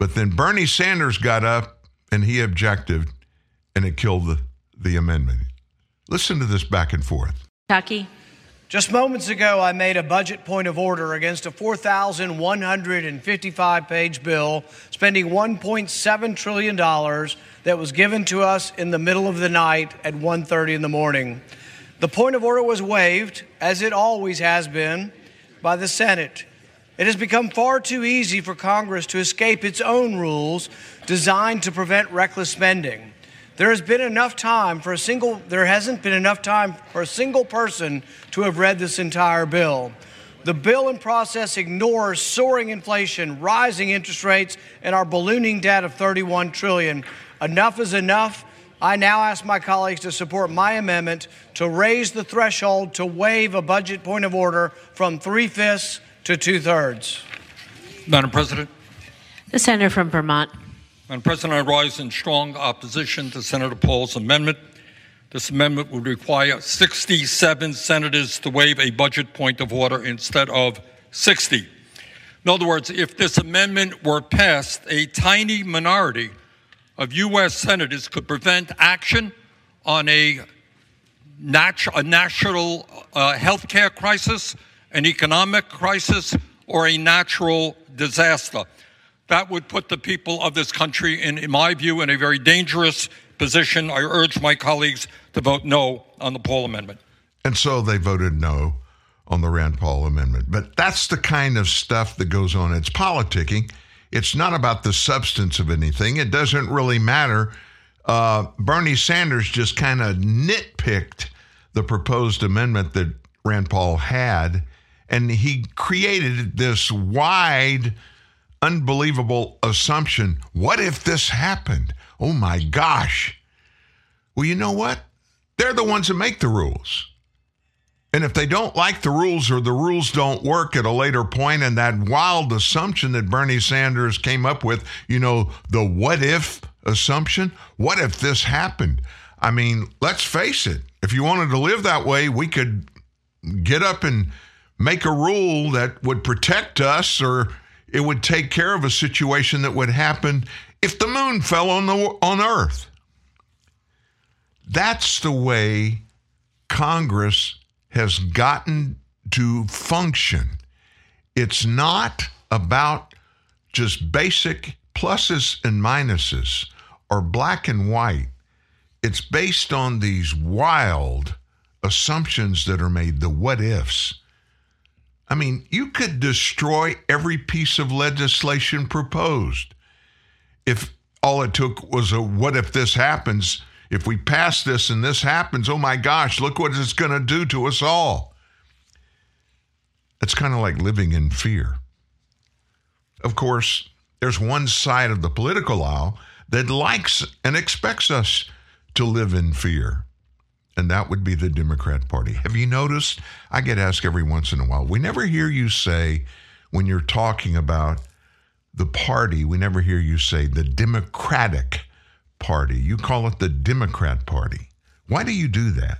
But then Bernie Sanders got up and he objected, and it killed the, the amendment. Listen to this back and forth. Kentucky, Just moments ago, I made a budget point of order against a 4,155 page bill spending $1.7 trillion that was given to us in the middle of the night at 1.30 in the morning. The point of order was waived, as it always has been, by the Senate. It has become far too easy for Congress to escape its own rules designed to prevent reckless spending. There has been enough time for a single there hasn't been enough time for a single person to have read this entire bill. The bill in process ignores soaring inflation, rising interest rates, and our ballooning debt of 31 trillion. Enough is enough. I now ask my colleagues to support my amendment to raise the threshold to waive a budget point of order from three fifths to two thirds. Madam President. The senator from Vermont. Madam President, I rise in strong opposition to Senator Paul's amendment. This amendment would require 67 senators to waive a budget point of order instead of 60. In other words, if this amendment were passed, a tiny minority of U.S. senators could prevent action on a, nat- a national uh, health care crisis, an economic crisis, or a natural disaster. That would put the people of this country, in, in my view, in a very dangerous position. I urge my colleagues to vote no on the Paul Amendment. And so they voted no on the Rand Paul Amendment. But that's the kind of stuff that goes on. It's politicking. It's not about the substance of anything. It doesn't really matter. Uh, Bernie Sanders just kind of nitpicked the proposed amendment that Rand Paul had, and he created this wide, unbelievable assumption. What if this happened? Oh my gosh. Well, you know what? They're the ones that make the rules. And if they don't like the rules or the rules don't work at a later point, and that wild assumption that Bernie Sanders came up with, you know, the what if assumption, what if this happened? I mean, let's face it, if you wanted to live that way, we could get up and make a rule that would protect us or it would take care of a situation that would happen if the moon fell on the on earth. That's the way Congress has gotten to function. It's not about just basic pluses and minuses or black and white. It's based on these wild assumptions that are made, the what ifs. I mean, you could destroy every piece of legislation proposed if all it took was a what if this happens if we pass this and this happens, oh my gosh, look what it's going to do to us all. It's kind of like living in fear. Of course, there's one side of the political aisle that likes and expects us to live in fear, and that would be the Democrat Party. Have you noticed? I get asked every once in a while. We never hear you say, when you're talking about the party, we never hear you say the Democratic Party. You call it the Democrat Party. Why do you do that?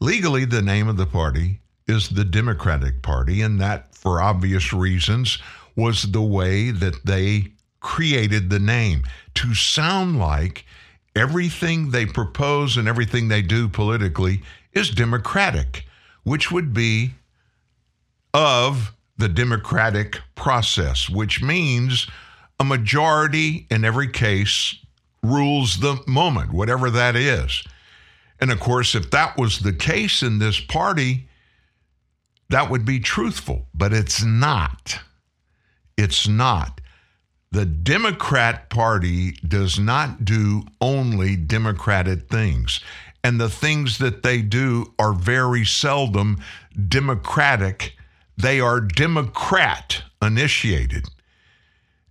Legally, the name of the party is the Democratic Party, and that, for obvious reasons, was the way that they created the name to sound like everything they propose and everything they do politically is democratic, which would be of the democratic process, which means a majority in every case rules the moment, whatever that is. And of course, if that was the case in this party, that would be truthful, but it's not. It's not. The Democrat Party does not do only Democratic things. And the things that they do are very seldom Democratic. They are Democrat initiated.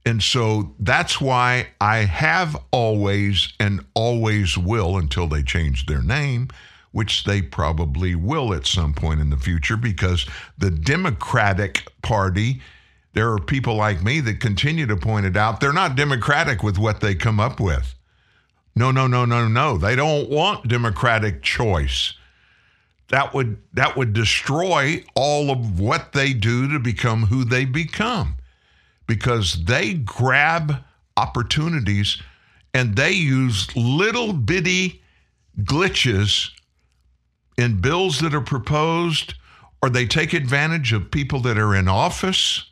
And so that's why I have always and always will until they change their name, which they probably will at some point in the future, because the Democratic Party, there are people like me that continue to point it out, they're not democratic with what they come up with. No, no, no, no, no. They don't want democratic choice. That would that would destroy all of what they do to become who they become because they grab opportunities and they use little bitty glitches in bills that are proposed, or they take advantage of people that are in office.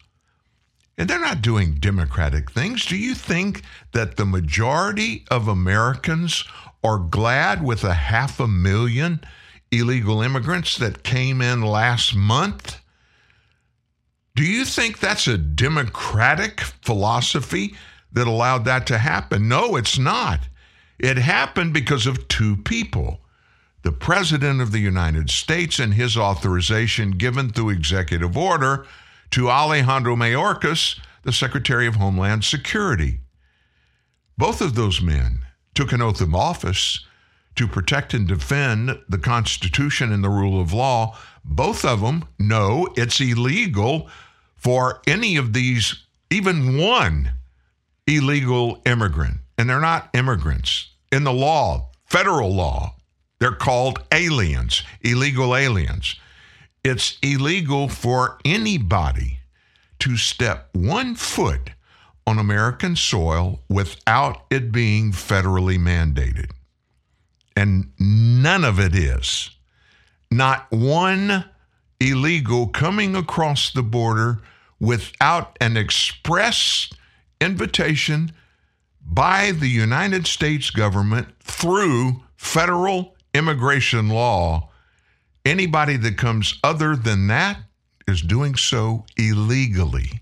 And they're not doing democratic things. Do you think that the majority of Americans are glad with a half a million illegal immigrants that came in last month? Do you think that's a democratic philosophy that allowed that to happen? No, it's not. It happened because of two people the President of the United States and his authorization given through executive order to Alejandro Mayorkas, the Secretary of Homeland Security. Both of those men took an oath of office to protect and defend the Constitution and the rule of law. Both of them know it's illegal for any of these, even one illegal immigrant. And they're not immigrants. In the law, federal law, they're called aliens, illegal aliens. It's illegal for anybody to step one foot on American soil without it being federally mandated. And none of it is. Not one illegal coming across the border without an express invitation by the United States government through federal immigration law. Anybody that comes other than that is doing so illegally,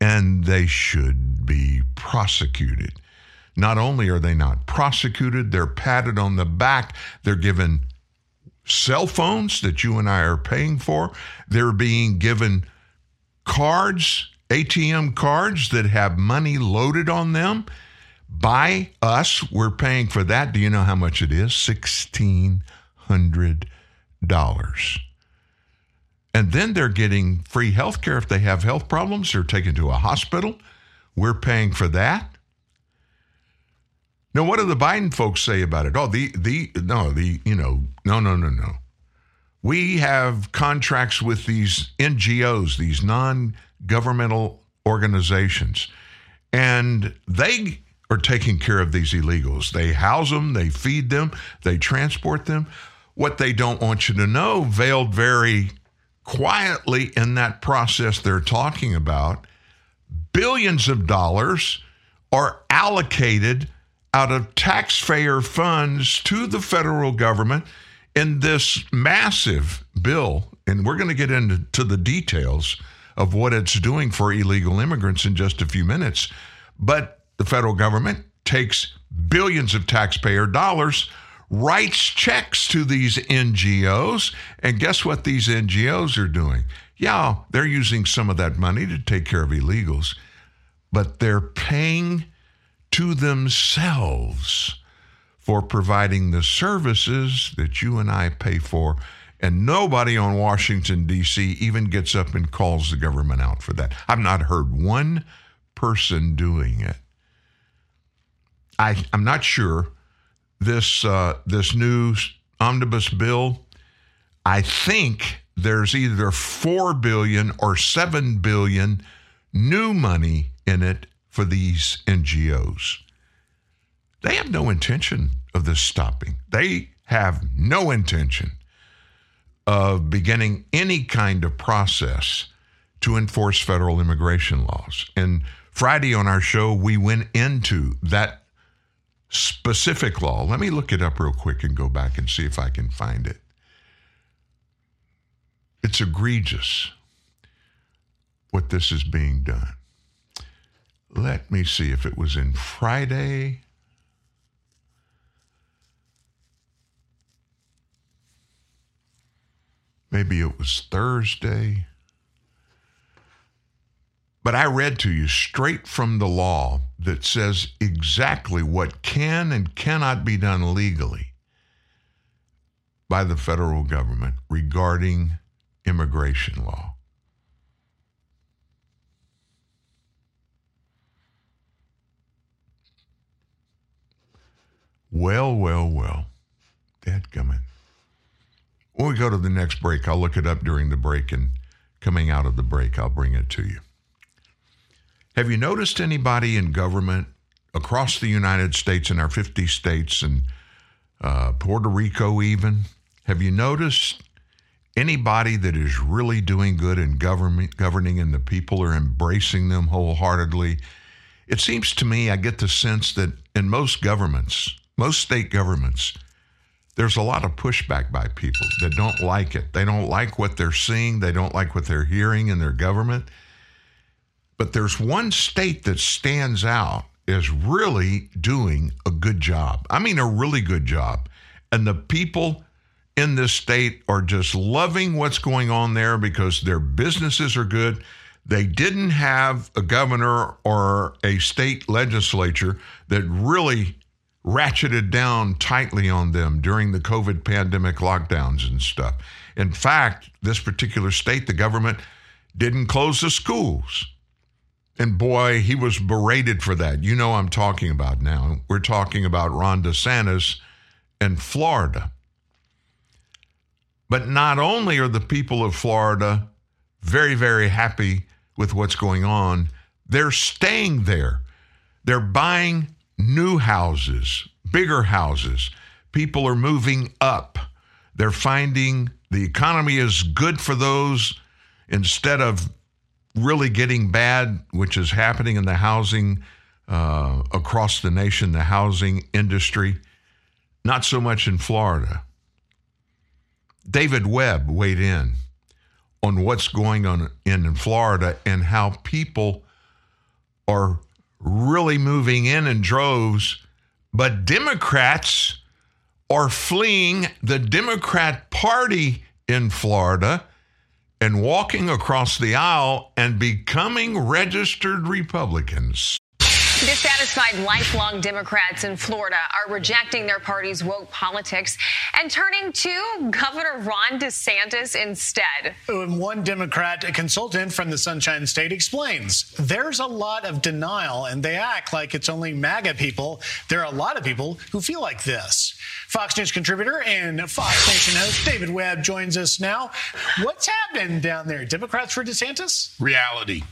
and they should be prosecuted. Not only are they not prosecuted, they're patted on the back, they're given cell phones that you and I are paying for, they're being given cards, ATM cards that have money loaded on them by us. We're paying for that. Do you know how much it is? $1,600. And then they're getting free health care if they have health problems. They're taken to a hospital. We're paying for that. Now, what do the Biden folks say about it? Oh, the the no, the you know, no, no, no, no. We have contracts with these NGOs, these non-governmental organizations, and they are taking care of these illegals. They house them, they feed them, they transport them. What they don't want you to know, veiled very quietly in that process they're talking about, billions of dollars are allocated out of taxpayer funds to the federal government in this massive bill. And we're going to get into the details of what it's doing for illegal immigrants in just a few minutes. But the federal government takes billions of taxpayer dollars, writes checks to these NGOs, and guess what these NGOs are doing? Yeah, they're using some of that money to take care of illegals, but they're paying to themselves for providing the services that you and I pay for. And nobody on Washington, D.C. even gets up and calls the government out for that. I've not heard one person doing it. I, I'm not sure this uh, this new omnibus bill. I think there's either four billion or seven billion new money in it for these NGOs. They have no intention of this stopping. They have no intention of beginning any kind of process to enforce federal immigration laws. And Friday on our show, we went into that specific law. Let me look it up real quick and go back and see if I can find it. It's egregious what this is being done. Let me see if it was in Friday. Maybe it was Thursday. But I read to you straight from the law that says exactly what can and cannot be done legally by the federal government regarding immigration law. Well, well, well. Dadgummit. When we go to the next break, I'll look it up during the break, and coming out of the break, I'll bring it to you. Have you noticed anybody in government across the United States in our 50 states and uh, Puerto Rico, even? Have you noticed anybody that is really doing good in government, governing and the people are embracing them wholeheartedly? It seems to me, I get the sense that in most governments, most state governments, there's a lot of pushback by people that don't like it. They don't like what they're seeing, they don't like what they're hearing in their government. But there's one state that stands out as really doing a good job. I mean, a really good job. And the people in this state are just loving what's going on there because their businesses are good. They didn't have a governor or a state legislature that really ratcheted down tightly on them during the COVID pandemic lockdowns and stuff. In fact, this particular state, the government didn't close the schools. And boy, he was berated for that. You know I'm talking about now. We're talking about Ron DeSantis and Florida. But not only are the people of Florida very, very happy with what's going on, they're staying there. They're buying new houses, bigger houses. People are moving up. They're finding the economy is good for those instead of really getting bad, which is happening in the housing uh, across the nation, the housing industry. Not so much in Florida. David Webb weighed in on what's going on in Florida and how people are really moving in in droves, but Democrats are fleeing the Democrat Party in Florida and walking across the aisle and becoming registered Republicans. Dissatisfied lifelong Democrats in Florida are rejecting their party's woke politics and turning to Governor Ron DeSantis instead. And one Democrat consultant from the Sunshine State explains there's a lot of denial and they act like it's only MAGA people. There are a lot of people who feel like this. Fox News contributor and Fox Nation host David Webb joins us now. What's happened down there? Democrats for DeSantis? Reality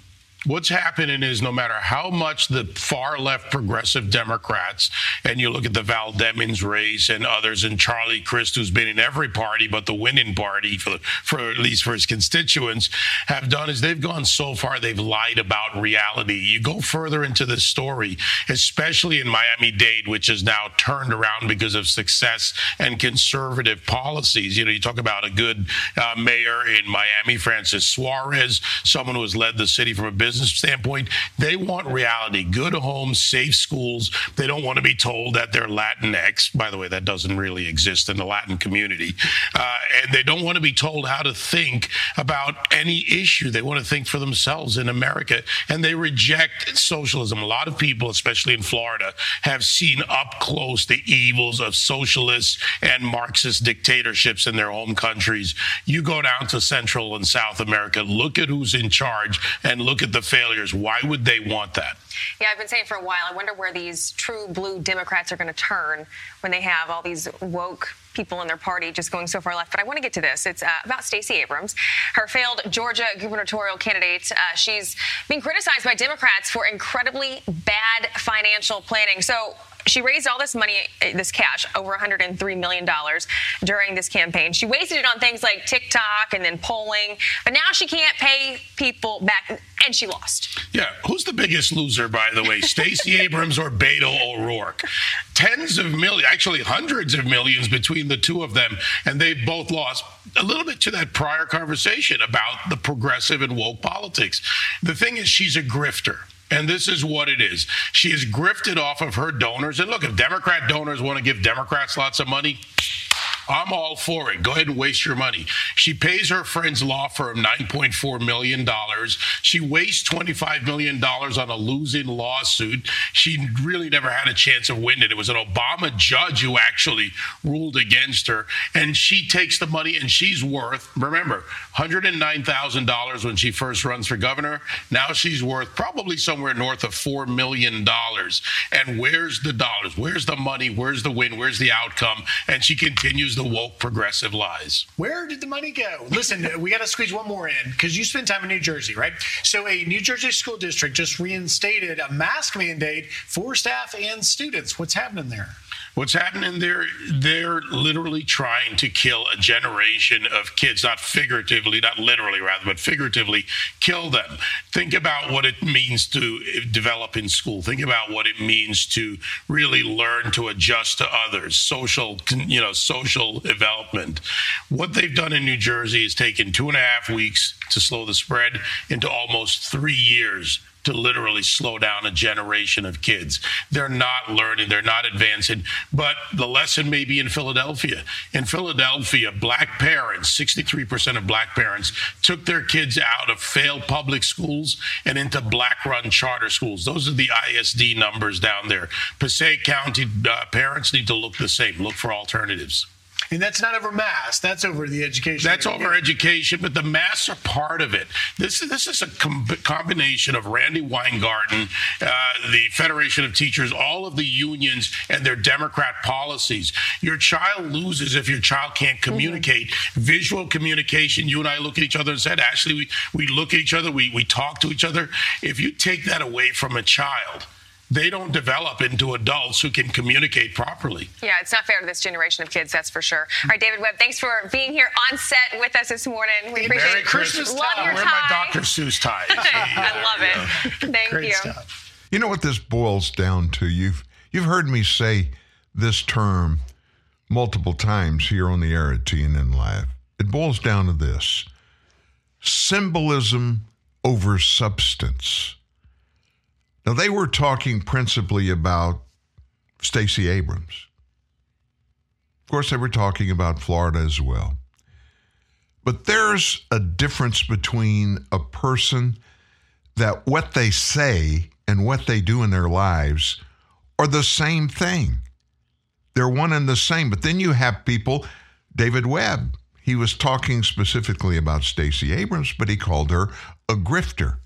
what's happening is no matter how much the far left progressive Democrats, and you look at the Val Demings race and others, and Charlie Crist, who's been in every party but the winning party for, for at least for his constituents, have done is they've gone so far they've lied about reality. You go further into the story, especially in Miami Dade, which is now turned around because of success and conservative policies. You know, you talk about a good uh, mayor in Miami, Francis Suarez, someone who has led the city from a business standpoint, they want reality good homes, safe schools. They don't want to be told that they're Latinx. By the way, that doesn't really exist in the Latin community. Uh, and they don't want to be told how to think about any issue. They want to think for themselves in America. And they reject socialism. A lot of people, especially in Florida, have seen up close the evils of socialists and Marxist dictatorships in their home countries. You go down to Central and South America, look at who's in charge, and look at the failures. Why would they want that? Yeah, I've been saying for a while, I wonder where these true blue Democrats are going to turn when they have all these woke people in their party just going so far left. But I want to get to this. It's uh, about Stacey Abrams, her failed Georgia gubernatorial candidate. Uh, she's being criticized by Democrats for incredibly bad financial planning. So she raised all this money, uh, this cash, over $103 million during this campaign. She wasted it on things like TikTok and then polling, but now she can't pay people back, and she lost. Yeah, who's the biggest loser, by the way, Stacey Abrams or Beto O'Rourke? Tens of millions, actually hundreds of millions between the two of them, and they both lost. A little bit to that prior conversation about the progressive and woke politics. The thing is, she's a grifter. And this is what it is. She is grifted off of her donors. And look, if Democrat donors want to give Democrats lots of money, I'm all for it. Go ahead and waste your money. She pays her friend's law firm $9.4 million. She wastes $25 million on a losing lawsuit. She really never had a chance of winning. It was an Obama judge who actually ruled against her. And she takes the money and she's worth, remember, $109,000 when she first runs for governor. Now she's worth probably somewhere north of $4 million. And where's the dollars? Where's the money? Where's the win? Where's the outcome? And she continues the woke progressive lies. Where did the money go? Listen, uh, we got to squeeze one more in because you spend time in New Jersey, right? So, a New Jersey school district just reinstated a mask mandate for staff and students. What's happening there? What's happening there? They're literally trying to kill a generation of kids, not figuratively, not literally, rather, but figuratively, kill them. Think about what it means to develop in school. Think about what it means to really learn to adjust to others, social, you know, social development. What they've done in New Jersey is taken two and a half weeks to slow the spread into almost three years to literally slow down a generation of kids. They're not learning, they're not advancing. But the lesson may be in Philadelphia. In Philadelphia, black parents, 63% of black parents, took their kids out of failed public schools and into black run charter schools. Those are the ISD numbers down there. Passaic County uh, parents need to look the same, look for alternatives. And that's not over mass. That's over the education. That's over education, but the mass are part of it. This is this is a com- combination of Randi Weingarten, uh, the Federation of Teachers, all of the unions, and their Democrat policies. Your child loses if your child can't communicate. Mm-hmm. Visual communication. You and I look at each other and said, Ashley, we, we look at each other, we, we talk to each other. If you take that away from a child, they don't develop into adults who can communicate properly. Yeah, it's not fair to this generation of kids, that's for sure. All right, David Webb, thanks for being here on set with us this morning. We appreciate Merry it. Christmas Love tie. your Wear tie. my Dr. Seuss tie. I love it. Thank Great you. stuff. You know what this boils down to? You've you've heard me say this term multiple times here on the air at TNN Live. It boils down to this: symbolism over substance. Now they were talking principally about Stacey Abrams. Of course, they were talking about Florida as well. But there's a difference between a person that what they say and what they do in their lives are the same thing. They're one and the same. But then you have people, David Webb, he was talking specifically about Stacey Abrams, but he called her a grifter.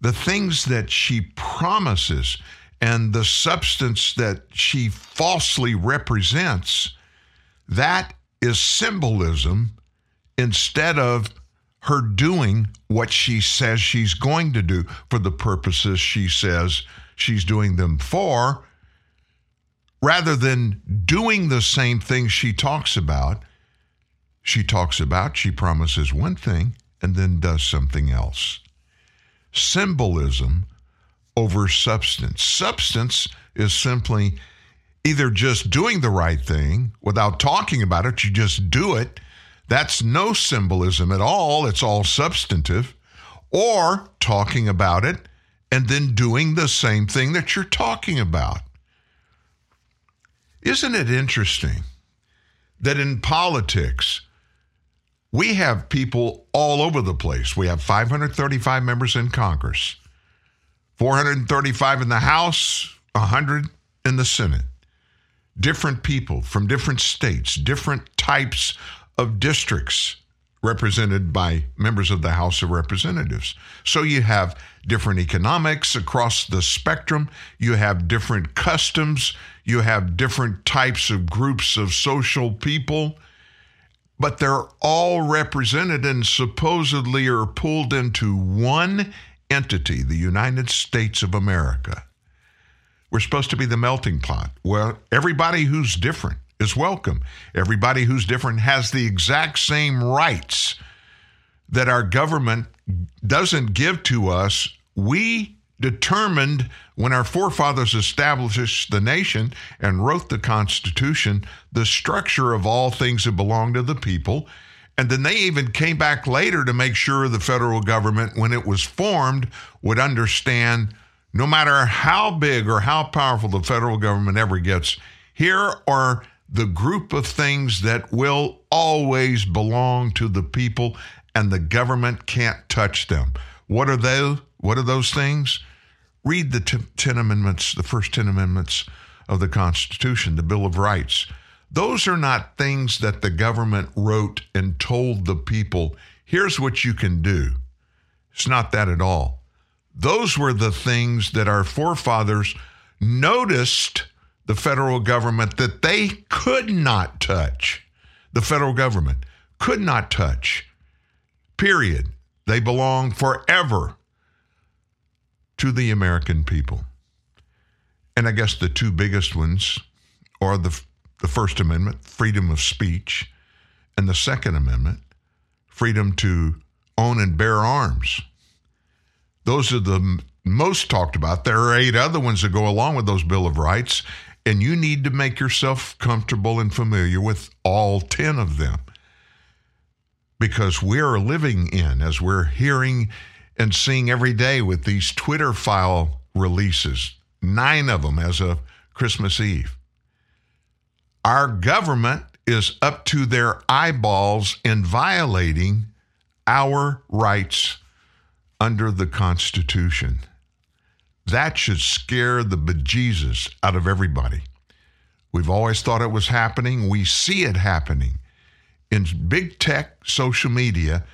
The things that she promises and the substance that she falsely represents, that is symbolism instead of her doing what she says she's going to do for the purposes she says she's doing them for, rather than doing the same thing she talks about. She talks about, she promises one thing, and then does something else. Symbolism over substance. Substance is simply either just doing the right thing without talking about it, you just do it. That's no symbolism at all, it's all substantive. Or talking about it and then doing the same thing that you're talking about. Isn't it interesting that in politics, we have people all over the place? We have 535 members in Congress, 435 in the House, 100 in the Senate. Different people from different states, different types of districts represented by members of the House of Representatives. So you have different economics across the spectrum, you have different customs, you have different types of groups of social people, but they're all represented and supposedly are pulled into one entity, the United States of America. We're supposed to be the melting pot. Well, everybody who's different is welcome. Everybody who's different has the exact same rights that our government doesn't give to us. We determined when our forefathers established the nation and wrote the Constitution the structure of all things that belong to the people. And then they even came back later to make sure the federal government, when it was formed, would understand no matter how big or how powerful the federal government ever gets, here are the group of things that will always belong to the people and the government can't touch them. What are they? What are those things? Read the t- 10 amendments, the first 10 amendments of the Constitution, the Bill of Rights. Those are not things that the government wrote and told the people, here's what you can do. It's not that at all. Those were the things that our forefathers noticed the federal government that they could not touch. The federal government could not touch. Period. They belong forever to the American people. And I guess the two biggest ones are the, the First Amendment, freedom of speech, and the Second Amendment, freedom to own and bear arms. Those are the most talked about. There are eight other ones that go along with those Bill of Rights, and you need to make yourself comfortable and familiar with all 10 of them. Because we are living in, as we're hearing and seeing every day with these Twitter file releases, nine of them as of Christmas Eve. Our government is up to their eyeballs in violating our rights under the Constitution. That should scare the bejesus out of everybody. We've always thought it was happening. We see it happening in big tech, social media,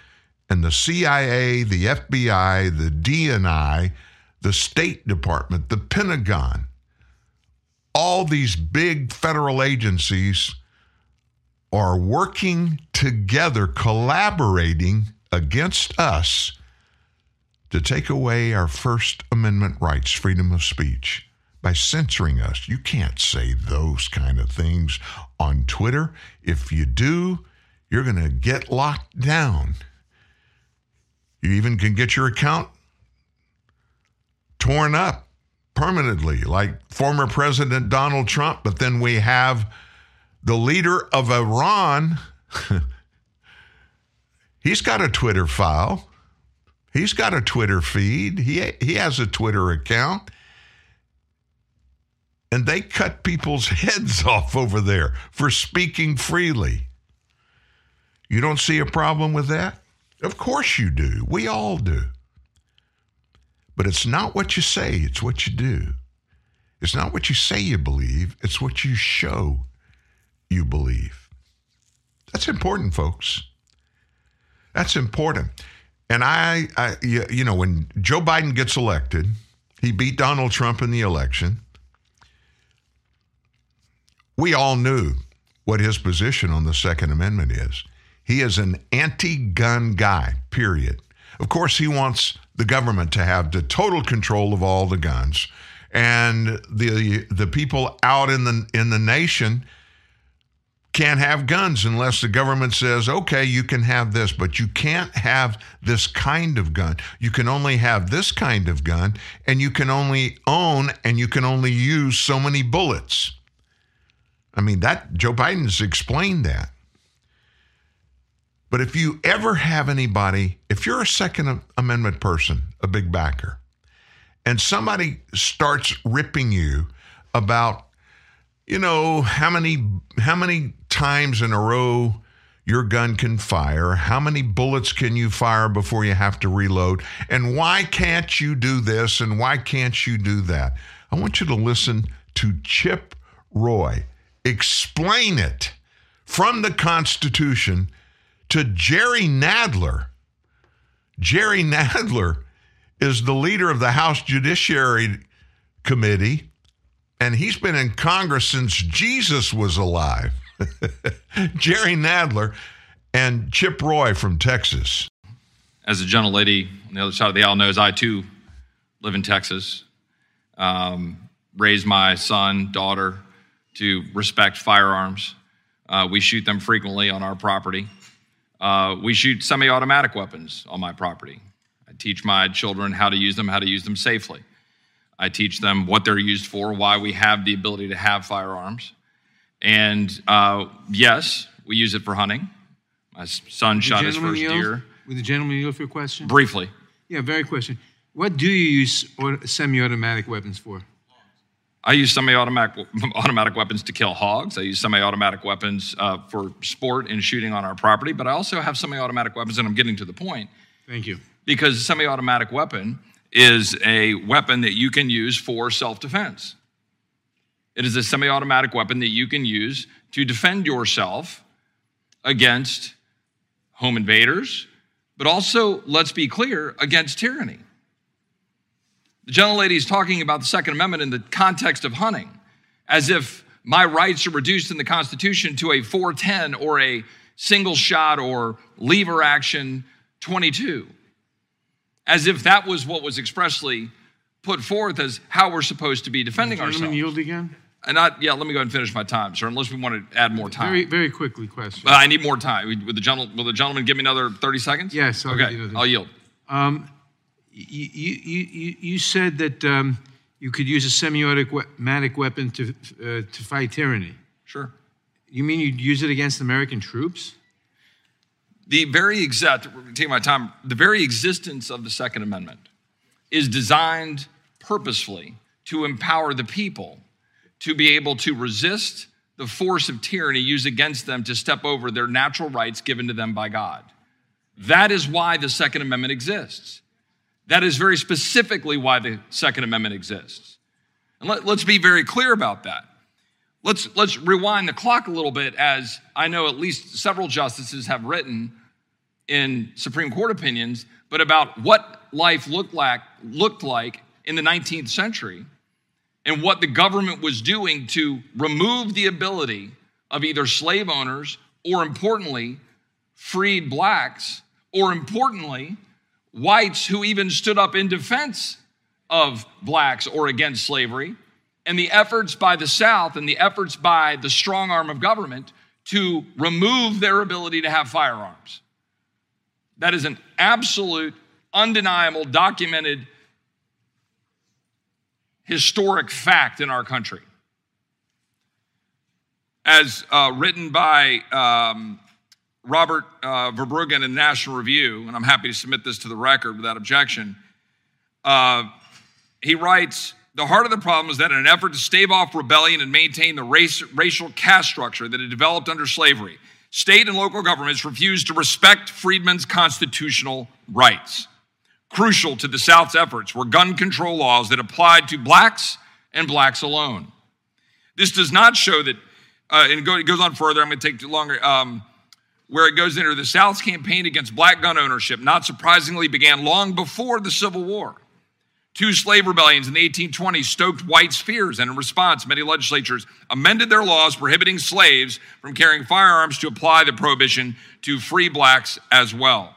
and the CIA, the FBI, the DNI, the State Department, the Pentagon. All these big federal agencies are working together, collaborating against us to take away our First Amendment rights, freedom of speech, by censoring us. You can't say those kind of things on Twitter. If you do, you're going to get locked down. You even can get your account torn up permanently, like former President Donald Trump. But then we have the leader of Iran. He's got a Twitter file. He's got a Twitter feed. He, he has a Twitter account. And they cut people's heads off over there for speaking freely. You don't see a problem with that? Of course you do. We all do. But it's not what you say, it's what you do. It's not what you say you believe, it's what you show you believe. That's important, folks. That's important. And I, I you, you know, when Joe Biden gets elected, he beat Donald Trump in the election. We all knew what his position on the Second Amendment is. He is an anti gun guy, period. Of course, he wants the government to have the total control of all the guns. And the the people out in the in the nation can't have guns unless the government says, okay, you can have this, but you can't have this kind of gun. You can only have this kind of gun, and you can only own and you can only use so many bullets. I mean, that Joe Biden's explained that. But if you ever have anybody, if you're a Second Amendment person, a big backer, and somebody starts ripping you about, you know, how many how many times in a row your gun can fire, how many bullets can you fire before you have to reload, and why can't you do this and why can't you do that? I want you to listen to Chip Roy explain it from the Constitution to Jerry Nadler. Jerry Nadler is the leader of the House Judiciary Committee, and he's been in Congress since Jesus was alive. Jerry Nadler and Chip Roy from Texas. As a gentle lady on the other side of the aisle knows, I too live in Texas. Um, raised my son, daughter to respect firearms. Uh, we shoot them frequently on our property. Uh, we shoot semi automatic weapons on my property. I teach my children how to use them, how to use them safely. I teach them what they're used for, why we have the ability to have firearms. And uh, yes, we use it for hunting. My son the shot his first yield? deer. Would the gentleman yield for your question? Briefly. Yeah, very question. What do you use semi-automatic weapons for? I use semi-automatic automatic weapons to kill hogs. I use semi-automatic weapons uh, for sport and shooting on our property. But I also have semi-automatic weapons, and I'm getting to the point Thank you. because a semi-automatic weapon is a weapon that you can use for self-defense. It is a semi-automatic weapon that you can use to defend yourself against home invaders, but also, let's be clear, against tyranny. The gentlelady is talking about the Second Amendment in the context of hunting, as if my rights are reduced in the Constitution to a 410 or a single shot or lever action 22, as if that was what was expressly put forth as how we're supposed to be defending Gentleman ourselves. yield again? And not, yeah, let me go ahead and finish my time, sir, unless we want to add more time. Very, very quickly, question. Uh, I need more time. Will the, gentleman, will the gentleman give me another 30 seconds? Yes. I'll okay, I'll yield. Um, you, you, you, you said that um, you could use a semi-automatic weapon to uh, to fight tyranny. Sure. You mean you'd use it against American troops? The very exact, take my time, the very existence of the Second Amendment is designed purposefully to empower the people to be able to resist the force of tyranny used against them to step over their natural rights given to them by God. That is why the Second Amendment exists. That is very specifically why the Second Amendment exists. And let, us be very clear about that. Let's, let's rewind the clock a little bit, as I know at least several justices have written in Supreme Court opinions, but about what life looked like, looked like in the 19th century and what the government was doing to remove the ability of either slave owners or, importantly, freed blacks, or importantly, whites who even stood up in defense of blacks or against slavery, and the efforts by the South and the efforts by the strong arm of government to remove their ability to have firearms. That is an absolute, undeniable, documented historic fact in our country. As uh, written by um, Robert uh, VerBruggen in National Review, and I'm happy to submit this to the record without objection, uh, he writes The heart of the problem is that in an effort to stave off rebellion and maintain the race, racial caste structure that had developed under slavery, state and local governments refused to respect freedmen's constitutional rights. Crucial to the South's efforts were gun control laws that applied to blacks and blacks alone. This does not show that, uh, and it goes on further, I'm going to take too longer, um, where it goes into the South's campaign against black gun ownership, not surprisingly, began long before the Civil War. Two slave rebellions in the 1820s stoked whites' fears, and in response, many legislatures amended their laws prohibiting slaves from carrying firearms to apply the prohibition to free blacks as well.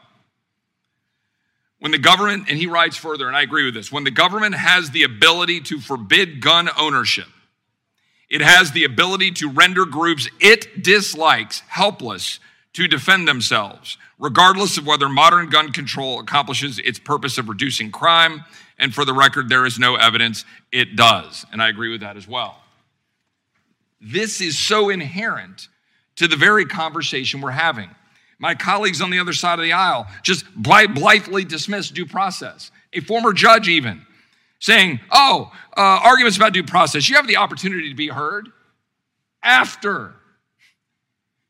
When the government, and he writes further, and I agree with this, when the government has the ability to forbid gun ownership, it has the ability to render groups it dislikes helpless to defend themselves, regardless of whether modern gun control accomplishes its purpose of reducing crime. And for the record, there is no evidence it does. And I agree with that as well. This is so inherent to the very conversation we're having. My colleagues on the other side of the aisle just blithely dismiss due process. A former judge, even saying, Oh, uh, arguments about due process. You have the opportunity to be heard after.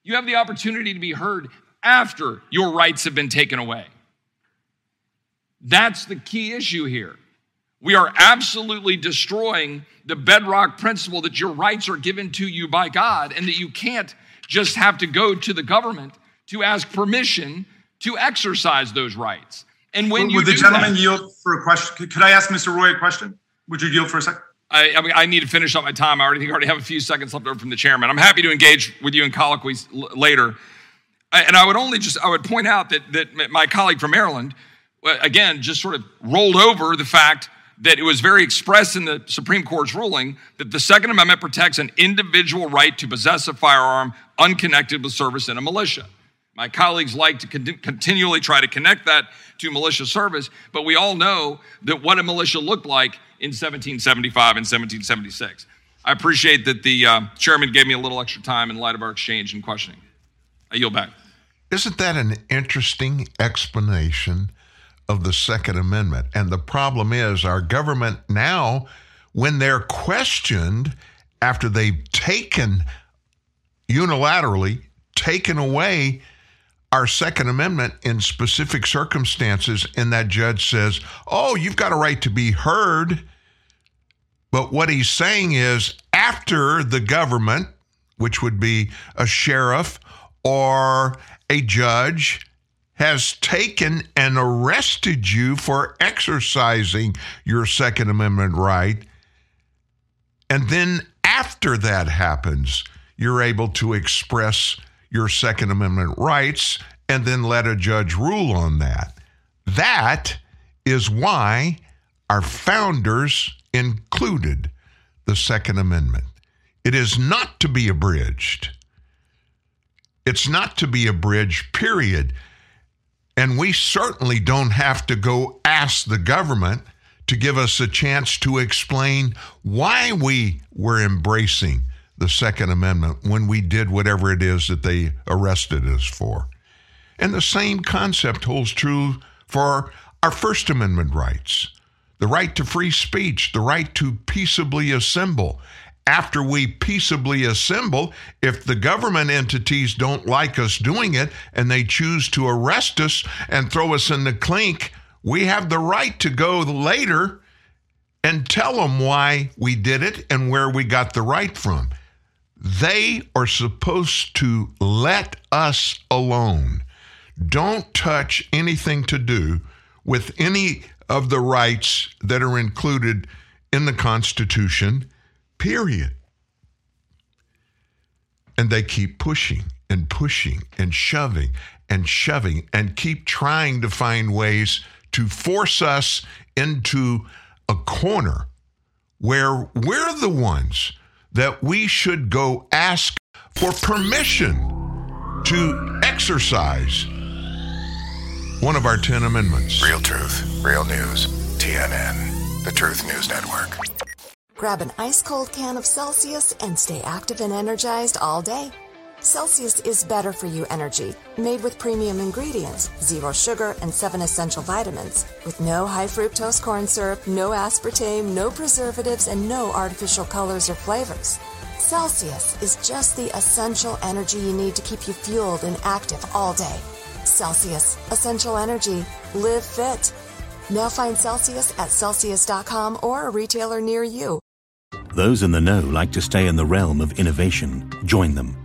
You have the opportunity to be heard after your rights have been taken away. That's the key issue here. We are absolutely destroying the bedrock principle that your rights are given to you by God and that you can't just have to go to the government to ask permission to exercise those rights. And when would, you would the gentleman that, yield for a question? Could I ask Mr. Roy a question? Would you yield for a second? I, I, I need to finish up my time. I already think I already have a few seconds left over from the chairman. I'm happy to engage with you in colloquies l- later. I- And I would only just I would point out that that my colleague from Maryland, uh, again, just sort of rolled over the fact that it was very expressed in the Supreme Court's ruling that the Second Amendment protects an individual right to possess a firearm unconnected with service in a militia. My colleagues like to con- continually try to connect that to militia service, but we all know that what a militia looked like in 1775 and 1776. I appreciate that the uh, chairman gave me a little extra time in light of our exchange and questioning. I yield back. Isn't that an interesting explanation of the Second Amendment? And the problem is, our government now, when they're questioned after they've taken unilaterally taken away our Second Amendment in specific circumstances, and that judge says, Oh, you've got a right to be heard. But what he's saying is, after the government, which would be a sheriff or a judge, has taken and arrested you for exercising your Second Amendment right, and then after that happens, you're able to express your Second Amendment rights and then let a judge rule on that. That is why our founders included the Second Amendment. It is not to be abridged. It's not to be abridged, period. And we certainly don't have to go ask the government to give us a chance to explain why we were embracing the Second Amendment when we did whatever it is that they arrested us for. And the same concept holds true for our First Amendment rights the right to free speech, the right to peaceably assemble. After we peaceably assemble, if the government entities don't like us doing it and they choose to arrest us and throw us in the clink, we have the right to go later and tell them why we did it and where we got the right from. They are supposed to let us alone. Don't touch anything to do with any of the rights that are included in the Constitution, period. And they keep pushing and pushing and shoving and shoving and keep trying to find ways to force us into a corner where we're the ones that we should go ask for permission to exercise one of our 10 amendments. Real truth, real news. TNN, the Truth News Network. Grab an ice cold can of Celsius and stay active and energized all day. Celsius is better for you energy, made with premium ingredients, zero sugar, and seven essential vitamins, with no high fructose corn syrup, no aspartame, no preservatives, and no artificial colors or flavors. Celsius is just the essential energy you need to keep you fueled and active all day. Celsius, essential energy. Live fit. Now find Celsius at Celsius.com or a retailer near you. Those in the know like to stay in the realm of innovation. Join them.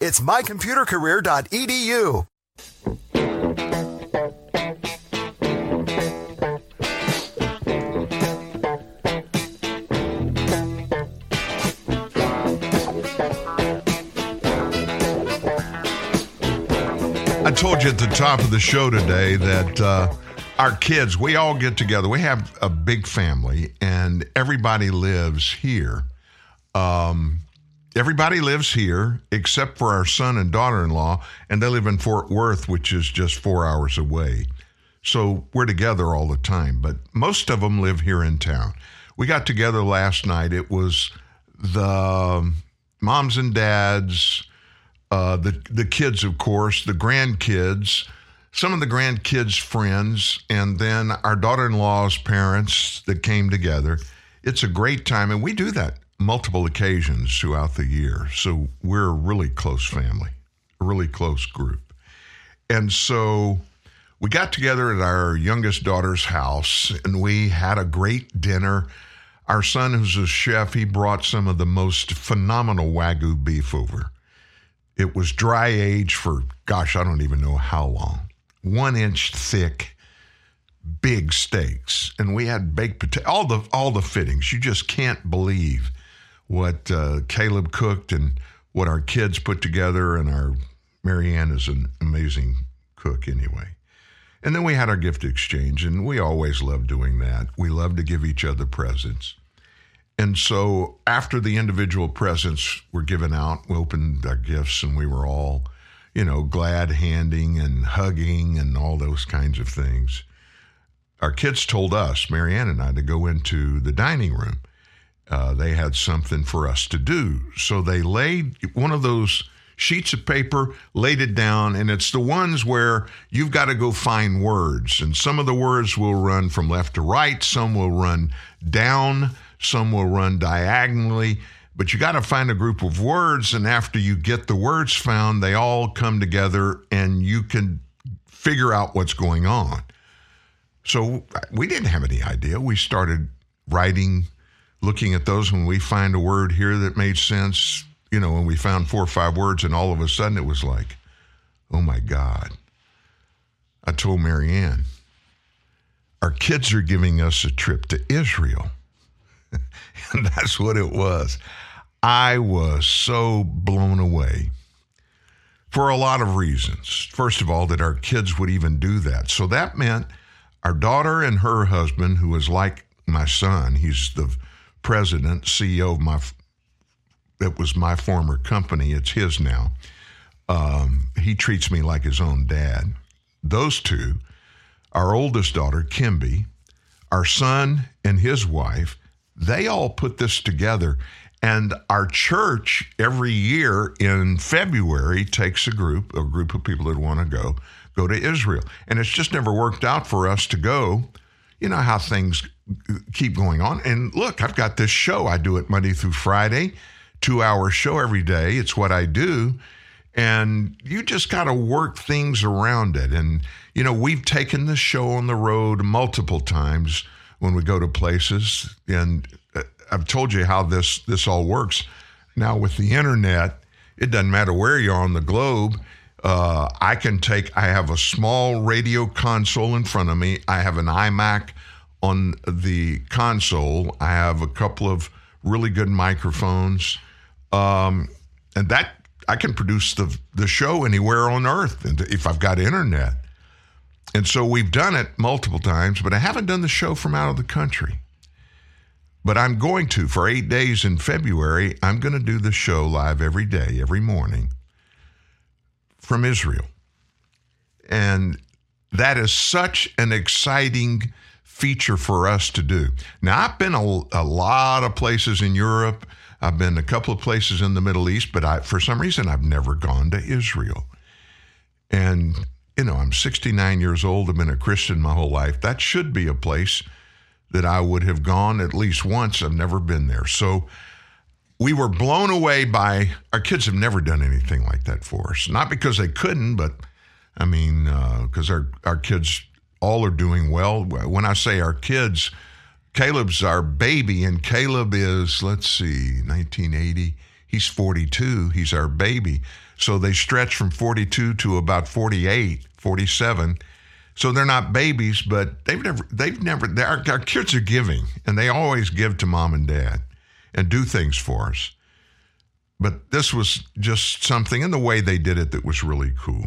It's mycomputercareer.edu. I told you at the top of the show today that uh, our kids, we all get together. We have a big family, and everybody lives here. Um, everybody lives here except for our son and daughter in law, and they live in Fort Worth, which is just four hours away. So we're together all the time, but most of them live here in town. We got together last night. It was the moms and dads, uh, the the kids, of course, the grandkids, some of the grandkids' friends, and then our daughter-in-law's parents that came together. It's a great time, and we do that multiple occasions throughout the year. So we're a really close family, a really close group, and so. We got together at our youngest daughter's house and we had a great dinner. Our son, who's a chef, he brought some of the most phenomenal Wagyu beef over. It was dry aged for, gosh, I don't even know how long. One inch thick, big steaks, and we had baked potato, all the all the fittings. You just can't believe what uh, Caleb cooked and what our kids put together. And our Marianne is an amazing cook, anyway. And then we had our gift exchange, and we always love doing that. We love to give each other presents. And so after the individual presents were given out, we opened our gifts and we were all, you know, glad handing and hugging and all those kinds of things. Our kids told us, Marianne and I, to go into the dining room. Uh, they had something for us to do. So they laid one of those sheets of paper, laid it down, and it's the ones where you've got to go find words. And some of the words will run from left to right, some will run down, some will run diagonally. But you got to find a group of words, and after you get the words found, they all come together and you can figure out what's going on. So we didn't have any idea. We started writing, looking at those when we find a word here that made sense, you know, when we found four or five words, and all of a sudden it was like, oh my God. I told Marianne, our kids are giving us a trip to Israel. and that's what it was. I was so blown away for a lot of reasons. First of all, that our kids would even do that. So that meant our daughter and her husband, who is like my son, he's the president, CEO of my, it was my former company, it's his now. Um, he treats me like his own dad. Those two, our oldest daughter, Kimby, our son and his wife, they all put this together. And our church every year in February takes a group, a group of people that want to go, go to Israel. And it's just never worked out for us to go. You know how things keep going on. And look, I've got this show. I do it Monday through Friday, two hour show every day. It's what I do. And you just got to work things around it. And, you know, we've taken the show on the road multiple times when we go to places. And uh, I've told you how this this all works. Now with the internet, it doesn't matter where you are on the globe. Uh, I can take. I have a small radio console in front of me. I have an iMac on the console. I have a couple of really good microphones, um, and that I can produce the the show anywhere on Earth, if I've got internet. And so we've done it multiple times, but I haven't done the show from out of the country. But I'm going to, for eight days in February, I'm going to do the show live every day, every morning from Israel. And that is such an exciting feature for us to do. Now, I've been a, a lot of places in Europe. I've been a couple of places in the Middle East, but I, for some reason, I've never gone to Israel. And, you know, I'm 69 years old. I've been a Christian my whole life. That should be a place that I would have gone at least once. I've never been there. So we were blown away by our kids have never done anything like that for us. Not because they couldn't, but I mean, because uh, our, our kids all are doing well. When I say our kids, Caleb's our baby, and Caleb is, let's see, 1980. He's 42. He's our baby. So they stretch from 42 to about 48, 47 so they're not babies, but they've never, they've never, our, our kids are giving and they always give to mom and dad and do things for us. But this was just something in the way they did it that was really cool.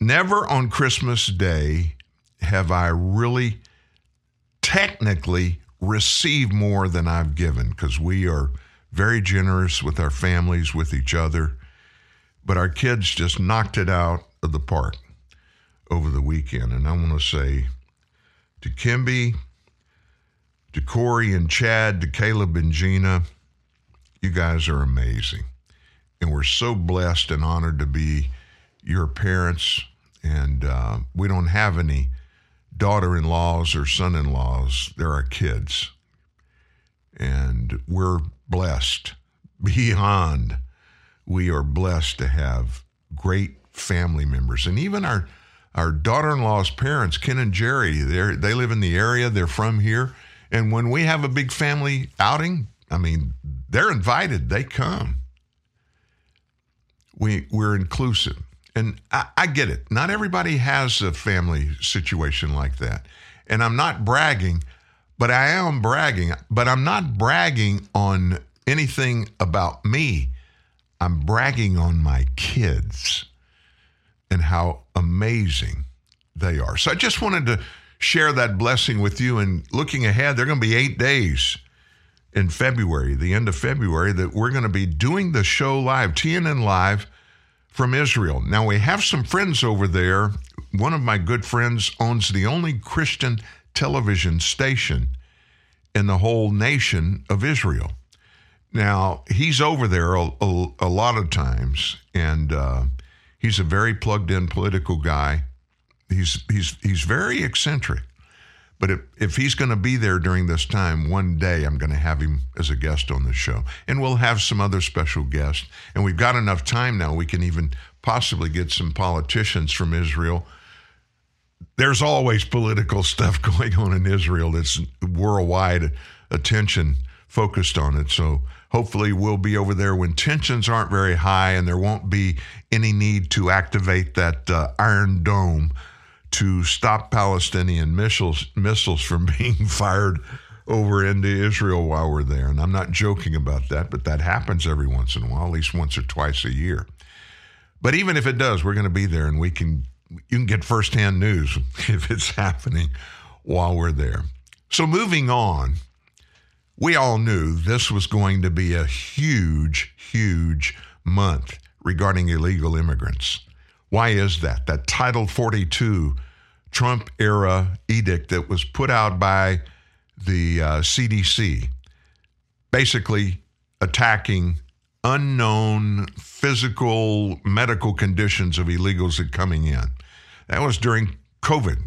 Never on Christmas Day have I really technically received more than I've given because we are very generous with our families, with each other. But our kids just knocked it out of the park over the weekend. And I want to say to Kimby, to Corey and Chad, to Caleb and Gina, you guys are amazing. And we're so blessed and honored to be your parents. And uh, we don't have any daughter in laws or son in laws, they're our kids. And we're blessed beyond. We are blessed to have great family members. And even our our daughter-in-law's parents, Ken and Jerry, they live in the area. They're from here, and when we have a big family outing, I mean, they're invited. They come. We we're inclusive, and I, I get it. Not everybody has a family situation like that, and I'm not bragging, but I am bragging. But I'm not bragging on anything about me. I'm bragging on my kids and how amazing they are. So I just wanted to share that blessing with you. And looking ahead, there are going to be eight days in February, the end of February, that we're going to be doing the show live, TNN Live from Israel. Now, we have some friends over there. One of my good friends owns the only Christian television station in the whole nation of Israel. Now, he's over there a, a, a lot of times, and uh, he's a very plugged in political guy. He's, he's, he's very eccentric. But if, if he's going to be there during this time, one day I'm going to have him as a guest on the show. And we'll have some other special guests. And we've got enough time now, we can even possibly get some politicians from Israel. There's always political stuff going on in Israel that's worldwide attention focused on it. So hopefully we'll be over there when tensions aren't very high and there won't be any need to activate that uh, Iron Dome to stop Palestinian missiles missiles from being fired over into Israel while we're there. And I'm not joking about that, but that happens every once in a while, at least once or twice a year. But even if it does, we're going to be there and we can you can get firsthand news if it's happening while we're there. So moving on, we all knew this was going to be a huge, huge month regarding illegal immigrants. Why is that? That Title 42 Trump era edict that was put out by the uh, CDC, basically attacking unknown physical medical conditions of illegals that coming in. That was during COVID.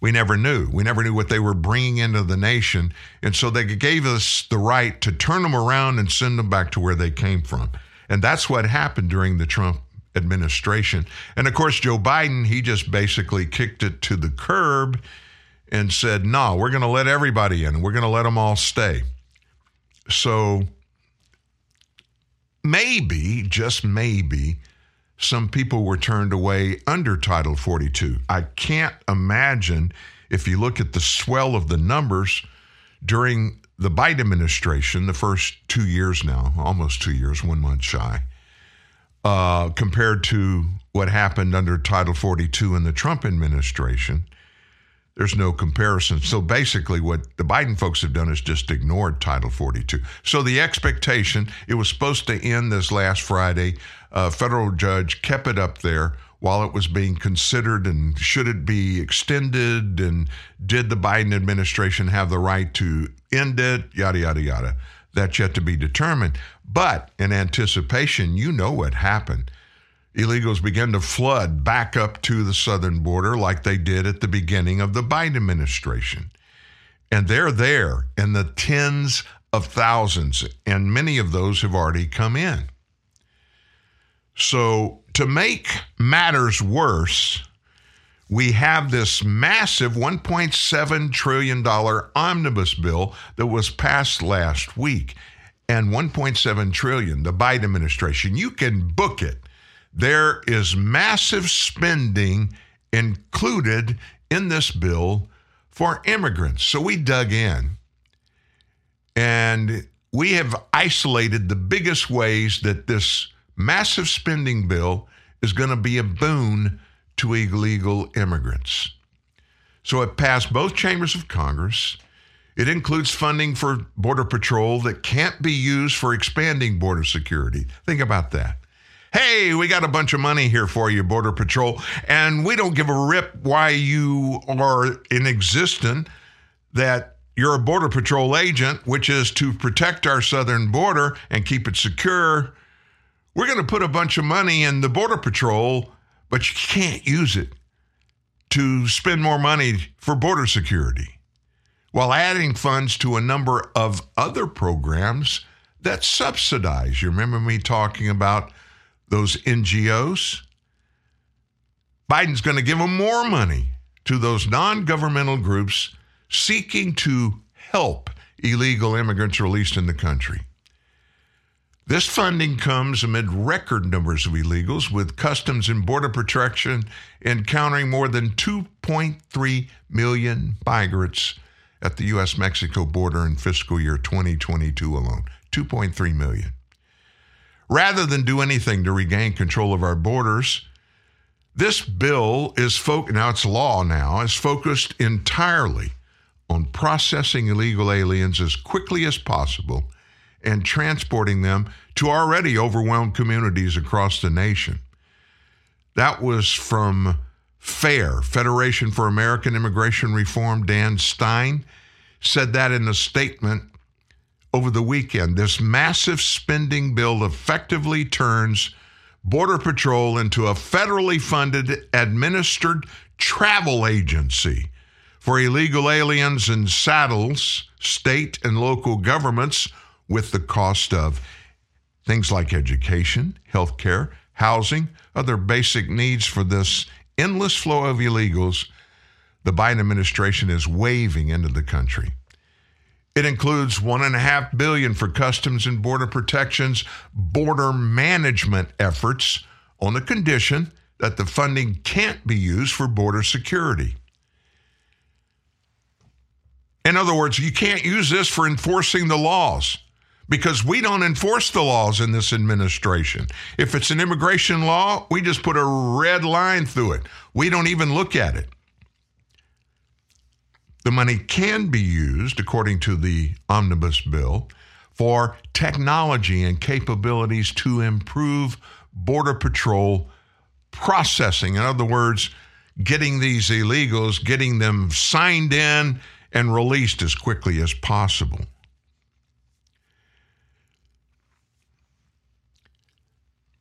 We never knew. We never knew what they were bringing into the nation. And so they gave us the right to turn them around and send them back to where they came from. And that's what happened during the Trump administration. And of course, Joe Biden, he just basically kicked it to the curb and said, no, we're going to let everybody in. We're going to let them all stay. So maybe, just maybe, some people were turned away under Title 42. I can't imagine if you look at the swell of the numbers during the Biden administration, the first two years now, almost two years, one month shy, uh, compared to what happened under Title 42 in the Trump administration. There's no comparison. So basically, what the Biden folks have done is just ignored Title 42. So the expectation, it was supposed to end this last Friday. A federal judge kept it up there while it was being considered and should it be extended and did the Biden administration have the right to end it, yada, yada, yada. That's yet to be determined. But in anticipation, you know what happened illegals began to flood back up to the southern border like they did at the beginning of the Biden administration. And they're there in the tens of thousands, and many of those have already come in. So, to make matters worse, we have this massive $1.7 trillion omnibus bill that was passed last week. And 1.7 trillion, the Biden administration, you can book it there is massive spending included in this bill for immigrants. So we dug in and we have isolated the biggest ways that this massive spending bill is going to be a boon to illegal immigrants. So it passed both chambers of Congress. It includes funding for Border Patrol that can't be used for expanding border security. Think about that hey, we got a bunch of money here for you, Border Patrol, and we don't give a rip why you are in existence, that you're a Border Patrol agent, which is to protect our southern border and keep it secure. We're going to put a bunch of money in the Border Patrol, but you can't use it to spend more money for border security while adding funds to a number of other programs that subsidize. You remember me talking about those NGOs. Biden's going to give them more money to those non governmental groups seeking to help illegal immigrants released in the country. This funding comes amid record numbers of illegals, with Customs and Border Protection encountering more than 2.3 million migrants at the U.S. Mexico border in fiscal year 2022 alone. 2.3 million. Rather than do anything to regain control of our borders, this bill is now it's law now, is focused entirely on processing illegal aliens as quickly as possible and transporting them to already overwhelmed communities across the nation. That was from FAIR, Federation for American Immigration Reform. Dan Stein said that in a statement over the weekend. This massive spending bill effectively turns Border Patrol into a federally funded, administered travel agency for illegal aliens and saddles state and local governments with the cost of things like education, health care, housing, other basic needs for this endless flow of illegals the Biden administration is waving into the country. It includes one and a half billion for customs and border protections, border management efforts on the condition that the funding can't be used for border security. In other words, you can't use this for enforcing the laws because we don't enforce the laws in this administration. If it's an immigration law, we just put a red line through it. We don't even look at it. The money can be used, according to the omnibus bill, for technology and capabilities to improve Border Patrol processing. In other words, getting these illegals, getting them signed in and released as quickly as possible.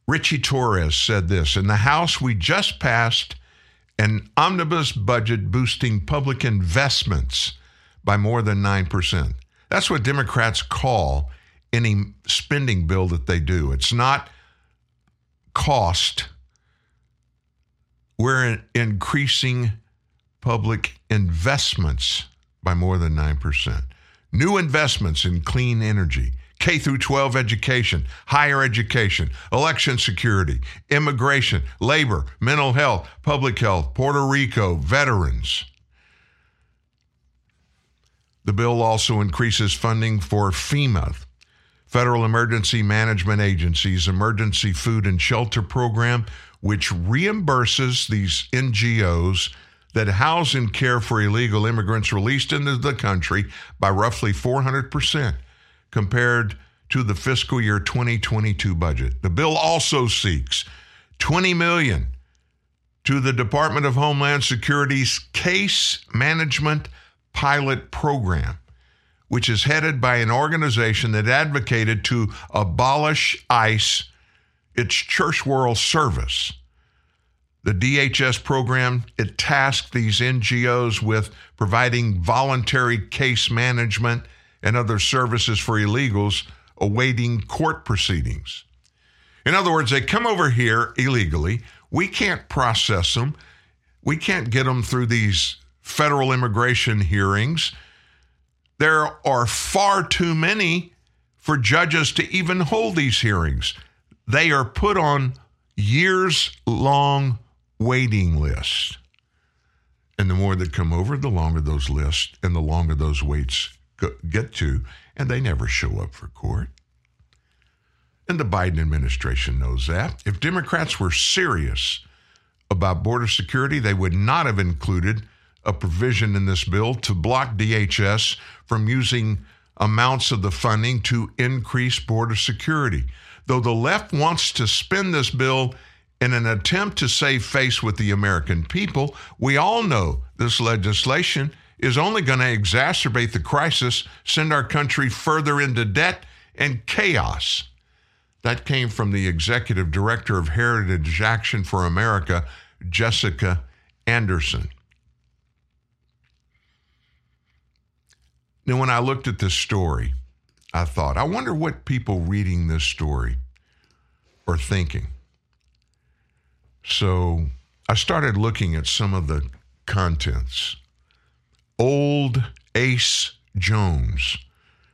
Richie Torres said this In the House, we just passed an omnibus budget boosting public investments by more than 9%. That's what Democrats call any spending bill that they do. It's not cost. We're increasing public investments by more than 9%. New investments in clean energy, K through 12 education, higher education, election security, immigration, labor, mental health, public health, Puerto Rico, veterans. The bill also increases funding for FEMA, Federal Emergency Management Agency's Emergency Food and Shelter Program, which reimburses these NGOs that house and care for illegal immigrants released into the country by roughly 400% compared to the fiscal year 2022 budget. The bill also seeks 20 million to the Department of Homeland Security's case management pilot program, which is headed by an organization that advocated to abolish ICE, its church world service. The DHS program, it tasked these NGOs with providing voluntary case management and other services for illegals awaiting court proceedings. In other words, they come over here illegally. We can't process them. We can't get them through these federal immigration hearings. There are far too many for judges to even hold these hearings. They are put on years long waiting lists. And the more that come over, the longer those lists and the longer those waits get to, and they never show up for court. And the Biden administration knows that. If Democrats were serious about border security, they would not have included a provision in this bill to block DHS from using amounts of the funding to increase border security. Though the left wants to spend this bill in an attempt to save face with the American people, we all know this legislation is only going to exacerbate the crisis, send our country further into debt and chaos. That came from the executive director of Heritage Action for America, Jessica Anderson. Now, when I looked at this story, I thought, I wonder what people reading this story are thinking. So I started looking at some of the contents. Old Ace Jones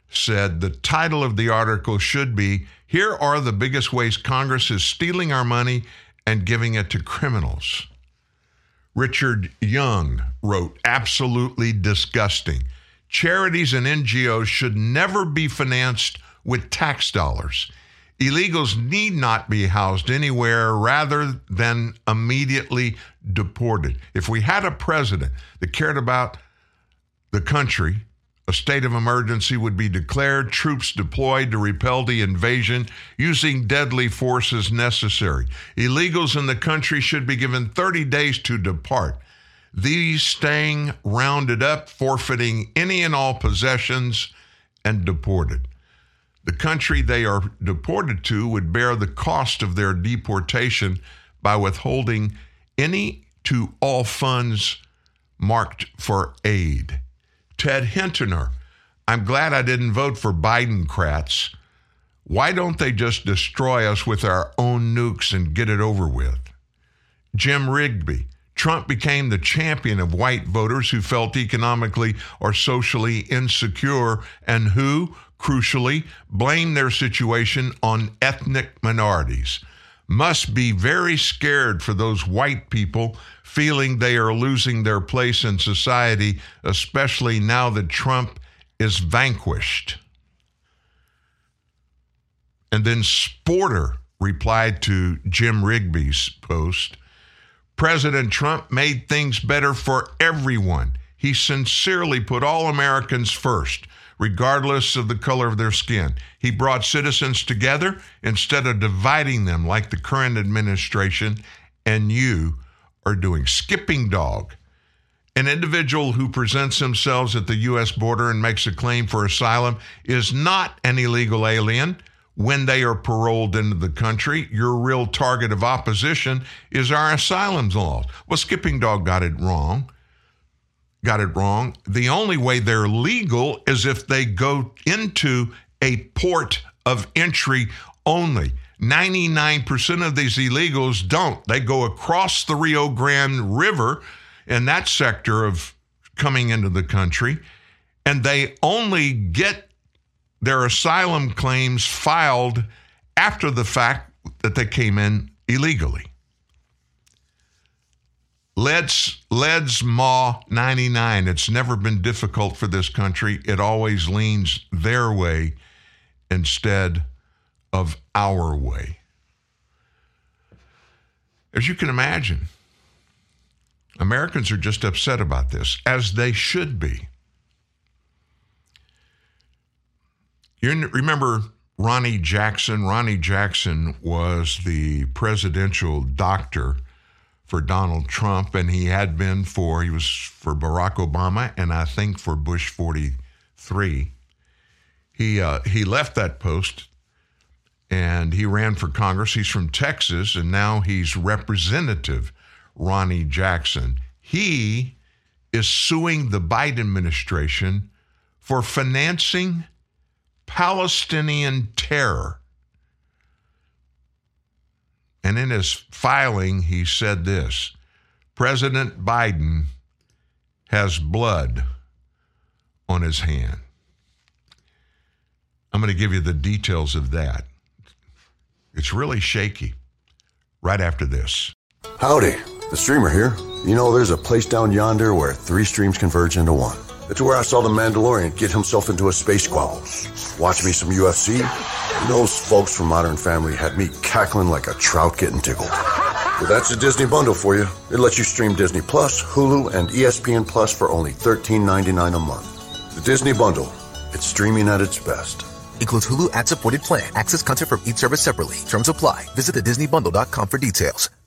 said the title of the article should be Here are the biggest ways Congress is stealing our money and giving it to criminals. Richard Young wrote, Absolutely disgusting. Charities and NGOs should never be financed with tax dollars. Illegals need not be housed anywhere rather than immediately deported. If we had a president that cared about the country, a state of emergency would be declared, troops deployed to repel the invasion using deadly force as necessary. Illegals in the country should be given 30 days to depart. These staying rounded up, forfeiting any and all possessions, and deported. The country they are deported to would bear the cost of their deportation by withholding any to all funds marked for aid. Ted Hintoner, I'm glad I didn't vote for Biden crats. Why don't they just destroy us with our own nukes and get it over with? Jim Rigby, Trump became the champion of white voters who felt economically or socially insecure and who, crucially, blame their situation on ethnic minorities. Must be very scared for those white people feeling they are losing their place in society, especially now that Trump is vanquished. And then Sporter replied to Jim Rigby's post President Trump made things better for everyone. He sincerely put all Americans first, regardless of the color of their skin. He brought citizens together instead of dividing them like the current administration and you are doing. Skipping dog. An individual who presents themselves at the U.S. border and makes a claim for asylum is not an illegal alien when they are paroled into the country. Your real target of opposition is our asylum laws. Well, Skipping Dog got it wrong. Got it wrong. The only way they're legal is if they go into a port of entry only. 99% of these illegals don't. They go across the Rio Grande River in that sector of coming into the country, and they only get their asylum claims filed after the fact that they came in illegally. Let's Leds Maw 99. It's never been difficult for this country. It always leans their way instead of our way. As you can imagine, Americans are just upset about this, as they should be. You remember Ronnie Jackson? Ronnie Jackson was the presidential doctor for Donald Trump, and he had been for, he was for Barack Obama, and I think for Bush 43. He, uh, he left that post and he ran for Congress. He's from Texas, and now he's Representative Ronnie Jackson. He is suing the Biden administration for financing Palestinian terror. And in his filing, he said this President Biden has blood on his hand. I'm going to give you the details of that. It's really shaky. Right after this. Howdy, the streamer here. You know, there's a place down yonder where three streams converge into one. It's where I saw the Mandalorian get himself into a space squabble. Watch me some UFC. Those folks from Modern Family had me cackling like a trout getting tickled. But that's a Disney bundle for you. It lets you stream Disney Plus, Hulu, and ESPN Plus for only $13.99 a month. The Disney bundle. It's streaming at its best. Includes Hulu ad-supported plan. Access content from each service separately. Terms apply. Visit thedisneybundle.com for details.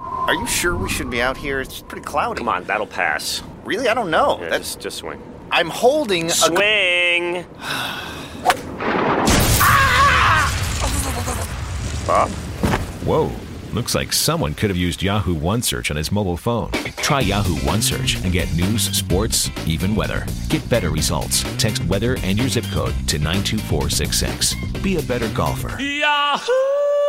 Are you sure we should be out here? It's pretty cloudy. Come on, that'll pass. Really? I don't know. Yeah, That's just, just swing. I'm holding a swing. Bob? Whoa. Looks like someone could have used Yahoo OneSearch on his mobile phone. Try Yahoo OneSearch and get news, sports, even weather. Get better results. Text weather and your zip code to 92466. Be a better golfer. Yahoo!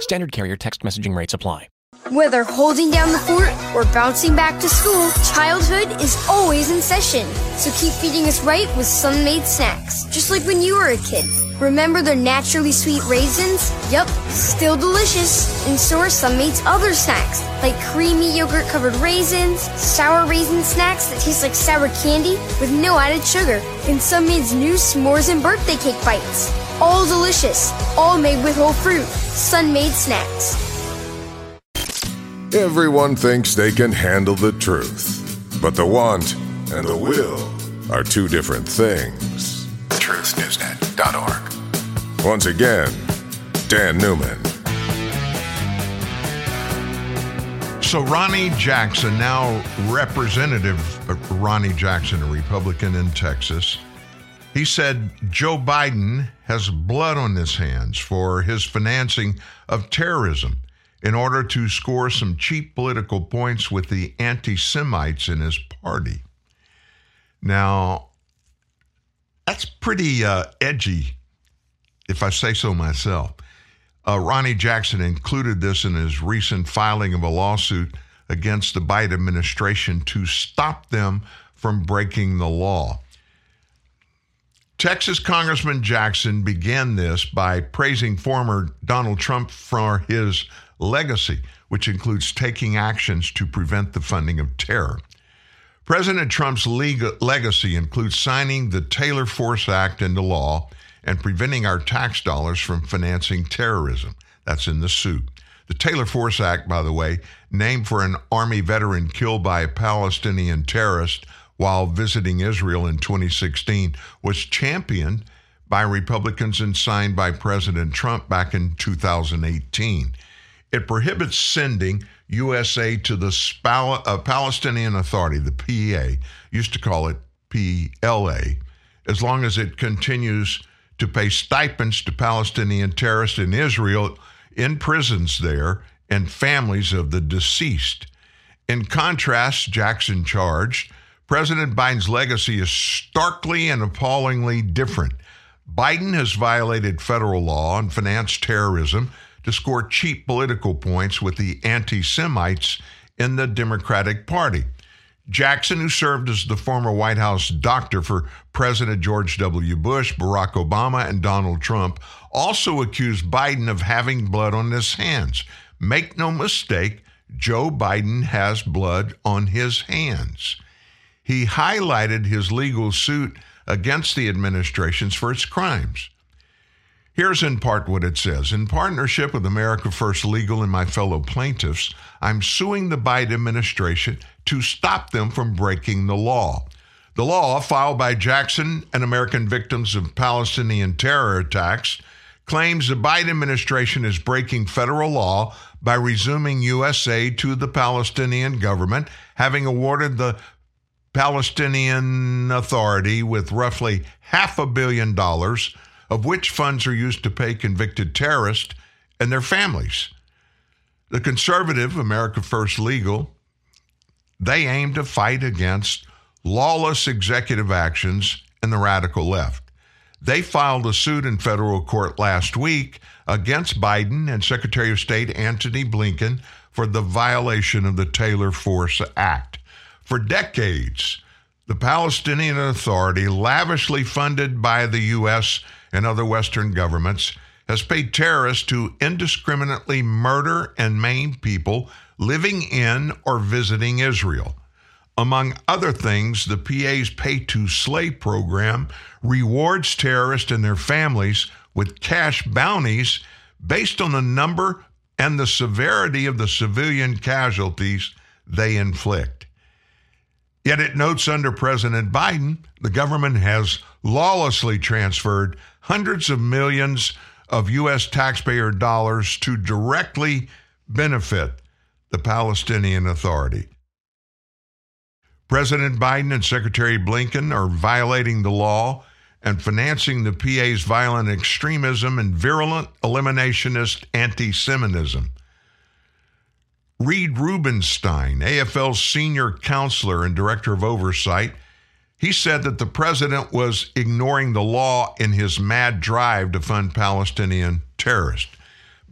Standard carrier text messaging rates apply. Whether holding down the fort or bouncing back to school, childhood is always in session. So keep feeding us right with Sun-Maid snacks, just like when you were a kid. Remember their naturally sweet raisins? Yup, still delicious. And so are Sun-Maid's other snacks, like creamy yogurt-covered raisins, sour raisin snacks that taste like sour candy with no added sugar, and Sun-Maid's new s'mores and birthday cake bites. All delicious, all made with whole fruit. Sun-Maid snacks. Everyone thinks they can handle the truth, but the want and the will are two different things. TruthNewsNet.org. Once again, Dan Newman. So Ronnie Jackson, now Representative Ronnie Jackson, a Republican in Texas, he said Joe Biden has blood on his hands for his financing of terrorism in order to score some cheap political points with the anti Semites in his party. Now, that's pretty uh, edgy, if I say so myself. Uh, Ronnie Jackson included this in his recent filing of a lawsuit against the Biden administration to stop them from breaking the law. Texas Congressman Jackson began this by praising former Donald Trump for his legacy, which includes taking actions to prevent the funding of terror. President Trump's legacy includes signing the Taylor Force Act into law and preventing our tax dollars from financing terrorism. That's in the suit. The Taylor Force Act, by the way, named for an Army veteran killed by a Palestinian terrorist while visiting Israel in 2016, was championed by Republicans and signed by President Trump back in 2018. It prohibits sending USA to the Spal- uh, Palestinian Authority, the PA, used to call it PLA, as long as it continues to pay stipends to Palestinian terrorists in Israel in prisons there and families of the deceased. In contrast, Jackson charged, President Biden's legacy is starkly and appallingly different. Biden has violated federal law and financed terrorism to score cheap political points with the anti Semites in the Democratic Party. Jackson, who served as the former White House doctor for President George W. Bush, Barack Obama, and Donald Trump, also accused Biden of having blood on his hands. Make no mistake, Joe Biden has blood on his hands. He highlighted his legal suit against the administrations for its crimes. Here's in part what it says In partnership with America First Legal and my fellow plaintiffs, I'm suing the Biden administration to stop them from breaking the law. The law, filed by Jackson and American victims of Palestinian terror attacks, claims the Biden administration is breaking federal law by resuming U.S. aid to the Palestinian government, having awarded the Palestinian Authority with roughly half a billion dollars of which funds are used to pay convicted terrorists and their families. The conservative America First Legal, they aim to fight against lawless executive actions and the radical left. They filed a suit in federal court last week against Biden and Secretary of State Antony Blinken for the violation of the Taylor Force Act. For decades, the Palestinian Authority, lavishly funded by the U.S and other Western governments has paid terrorists to indiscriminately murder and maim people living in or visiting Israel. Among other things, the PA's Pay to Slay program rewards terrorists and their families with cash bounties based on the number and the severity of the civilian casualties they inflict. Yet it notes under President Biden, the government has lawlessly transferred hundreds of millions of U.S. taxpayer dollars to directly benefit the Palestinian Authority. President Biden and Secretary Blinken are violating the law and financing the PA's violent extremism and virulent eliminationist anti Semitism. Reed Rubinstein, AFL's senior counselor and director of oversight, he said that the president was ignoring the law in his mad drive to fund Palestinian terrorists.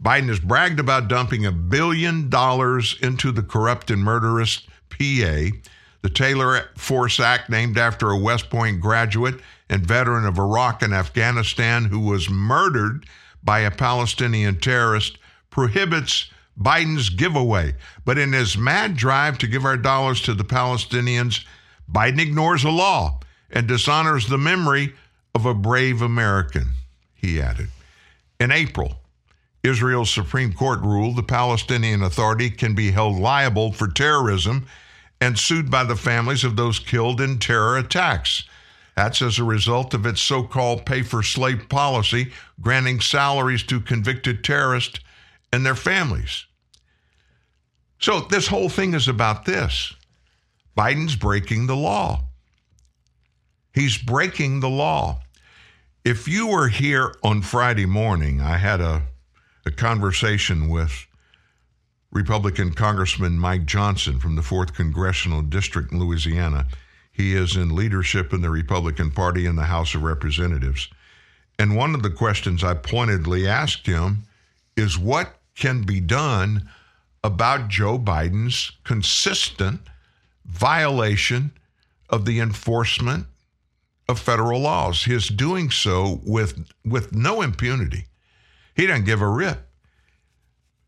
Biden has bragged about dumping a billion dollars into the corrupt and murderous PA. The Taylor Force Act, named after a West Point graduate and veteran of Iraq and Afghanistan who was murdered by a Palestinian terrorist, prohibits Biden's giveaway. But in his mad drive to give our dollars to the Palestinians, Biden ignores a law and dishonors the memory of a brave American. He added. In April, Israel's Supreme Court ruled the Palestinian Authority can be held liable for terrorism and sued by the families of those killed in terror attacks. That's as a result of its so called pay for slave policy, granting salaries to convicted terrorists and their families. So, this whole thing is about this Biden's breaking the law. He's breaking the law. If you were here on Friday morning, I had a, a conversation with Republican Congressman Mike Johnson from the 4th Congressional District in Louisiana. He is in leadership in the Republican Party in the House of Representatives. And one of the questions I pointedly asked him is what can be done about Joe Biden's consistent violation of the enforcement of federal laws. His doing so with with no impunity. He doesn't give a rip.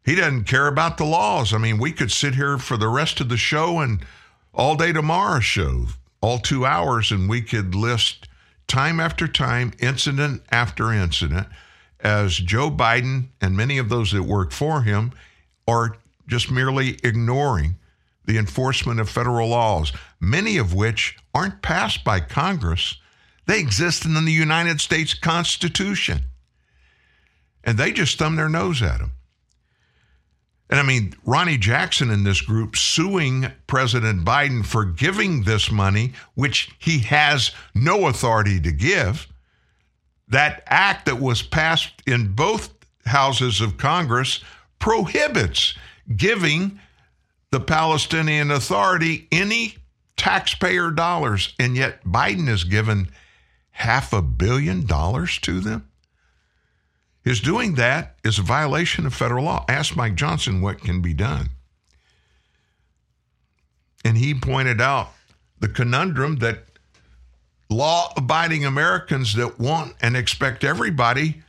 He doesn't care about the laws. I mean, we could sit here for the rest of the show and all day tomorrow show, all two hours, and we could list time after time, incident after incident, as Joe Biden and many of those that work for him are just merely ignoring the enforcement of federal laws, many of which aren't passed by Congress. They exist in the United States Constitution. And they just thumb their nose at them. And I mean, Ronnie Jackson in this group suing President Biden for giving this money, which he has no authority to give. That act that was passed in both houses of Congress prohibits giving the Palestinian Authority any taxpayer dollars. And yet Biden has given half a billion dollars to them. His doing that is a violation of federal law. Ask Mike Johnson what can be done. And he pointed out the conundrum that law abiding Americans that want and expect everybody,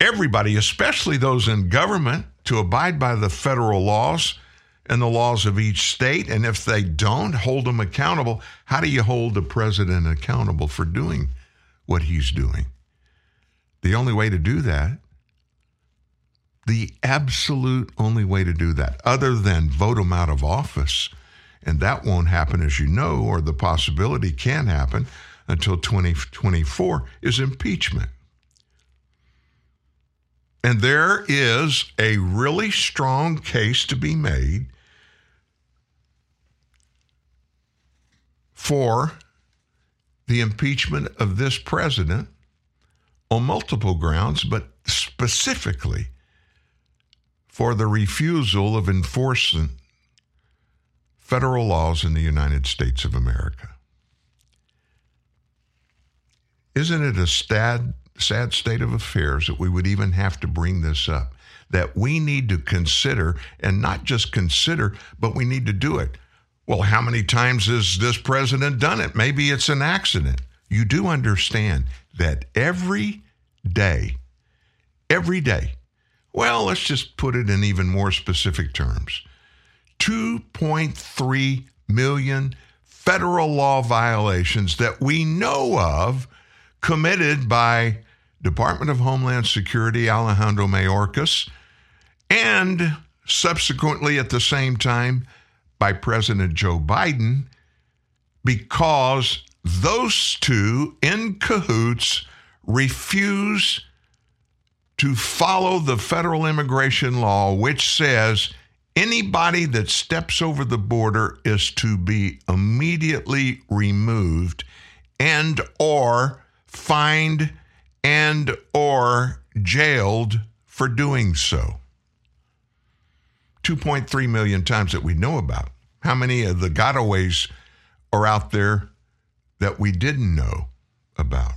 everybody, especially those in government, to abide by the federal laws and the laws of each state. And if they don't, hold them accountable. How do you hold the president accountable for doing what he's doing? The only way to do that, the absolute only way to do that, other than vote him out of office, and that won't happen, as you know, or the possibility can happen until 2024, is impeachment. And there is a really strong case to be made for the impeachment of this president on multiple grounds, but specifically for the refusal of enforcing federal laws in the United States of America. Isn't it a sad, sad state of affairs that we would even have to bring this up? That we need to consider, and not just consider, but we need to do it. Well, how many times has this president done it? Maybe it's an accident. You do understand that every day, every day, well, let's just put it in even more specific terms 2.3 million federal law violations that we know of committed by Department of Homeland Security Alejandro Mayorkas and subsequently at the same time by President Joe Biden because those two in cahoots refuse to follow the federal immigration law, which says anybody that steps over the border is to be immediately removed and or fined and or jailed for doing so. 2.3 million times that we know about. How many of the gotaways are out there that we didn't know about?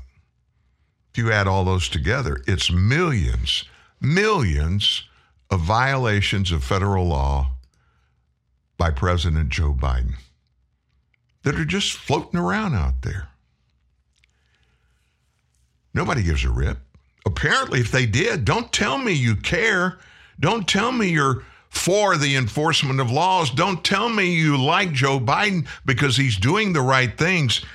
If you add all those together, it's millions, millions of violations of federal law by President Joe Biden that are just floating around out there. Nobody gives a rip. Apparently, if they did, don't tell me you care. Don't tell me you're for the enforcement of laws. Don't tell me you like Joe Biden because he's doing the right things.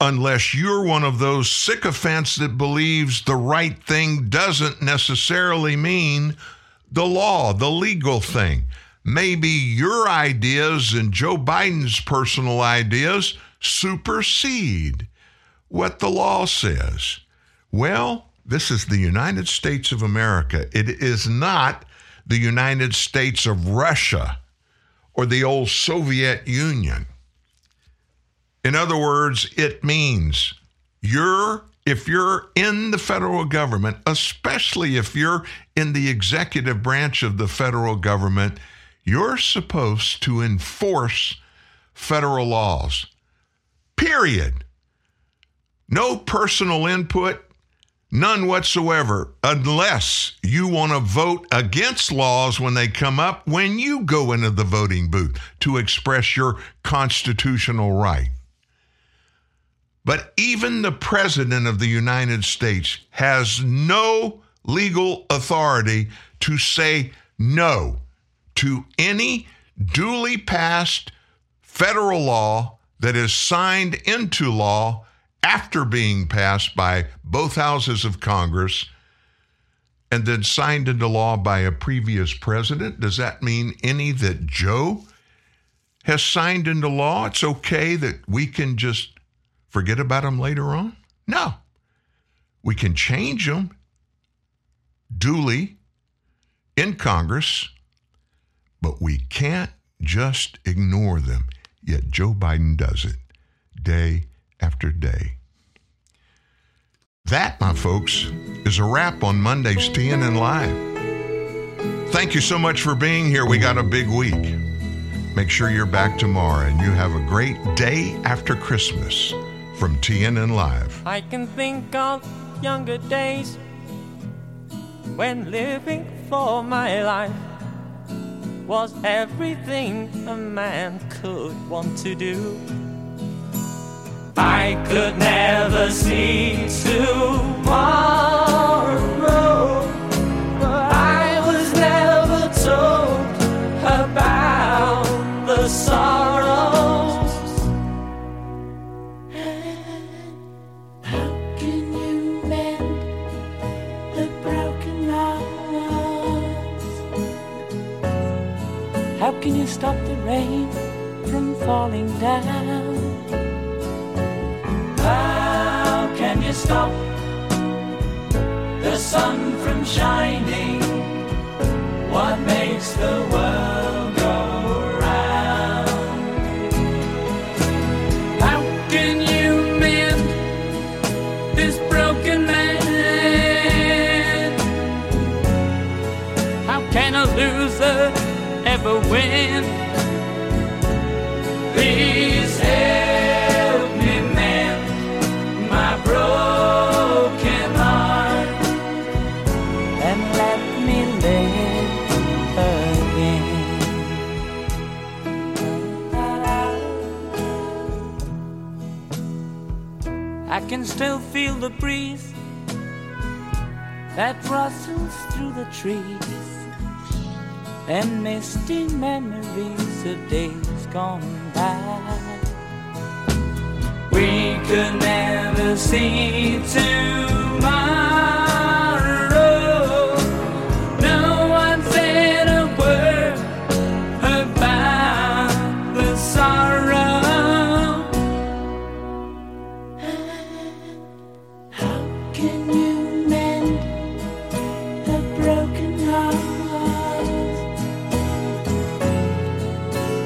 unless you're one of those sycophants that believes the right thing doesn't necessarily mean the law, the legal thing. Maybe your ideas and Joe Biden's personal ideas supersede what the law says. Well, this is the United States of America. It is not the United States of Russia or the old Soviet Union. In other words, it means you're if you're in the federal government, especially if you're in the executive branch of the federal government, you're supposed to enforce federal laws. Period. No personal input, none whatsoever, unless you want to vote against laws when they come up when you go into the voting booth to express your constitutional right. But even the President of the United States has no legal authority to say no to any duly passed federal law that is signed into law after being passed by both houses of Congress and then signed into law by a previous president. Does that mean any that Joe has signed into law? It's okay that we can just forget about them later on? No. We can change them duly in Congress, but we can't just ignore them. Yet Joe Biden does it day after day. That, my folks, is a wrap on Monday's TNN Live. Thank you so much for being here. We got a big week. Make sure you're back tomorrow and you have a great day after Christmas from TNN Live. I can think of younger days when living for my life was everything a man could want to do. I could never see tomorrow, I was never told about the sorrows. How can you mend the broken hearts? How can you stop the rain from falling down? Stop the sun from shining? What makes the world go round? How can you mend this broken man? How can a loser ever win? Still feel the breeze that rustles through the trees and misty memories of days gone by. We could never see tomorrow.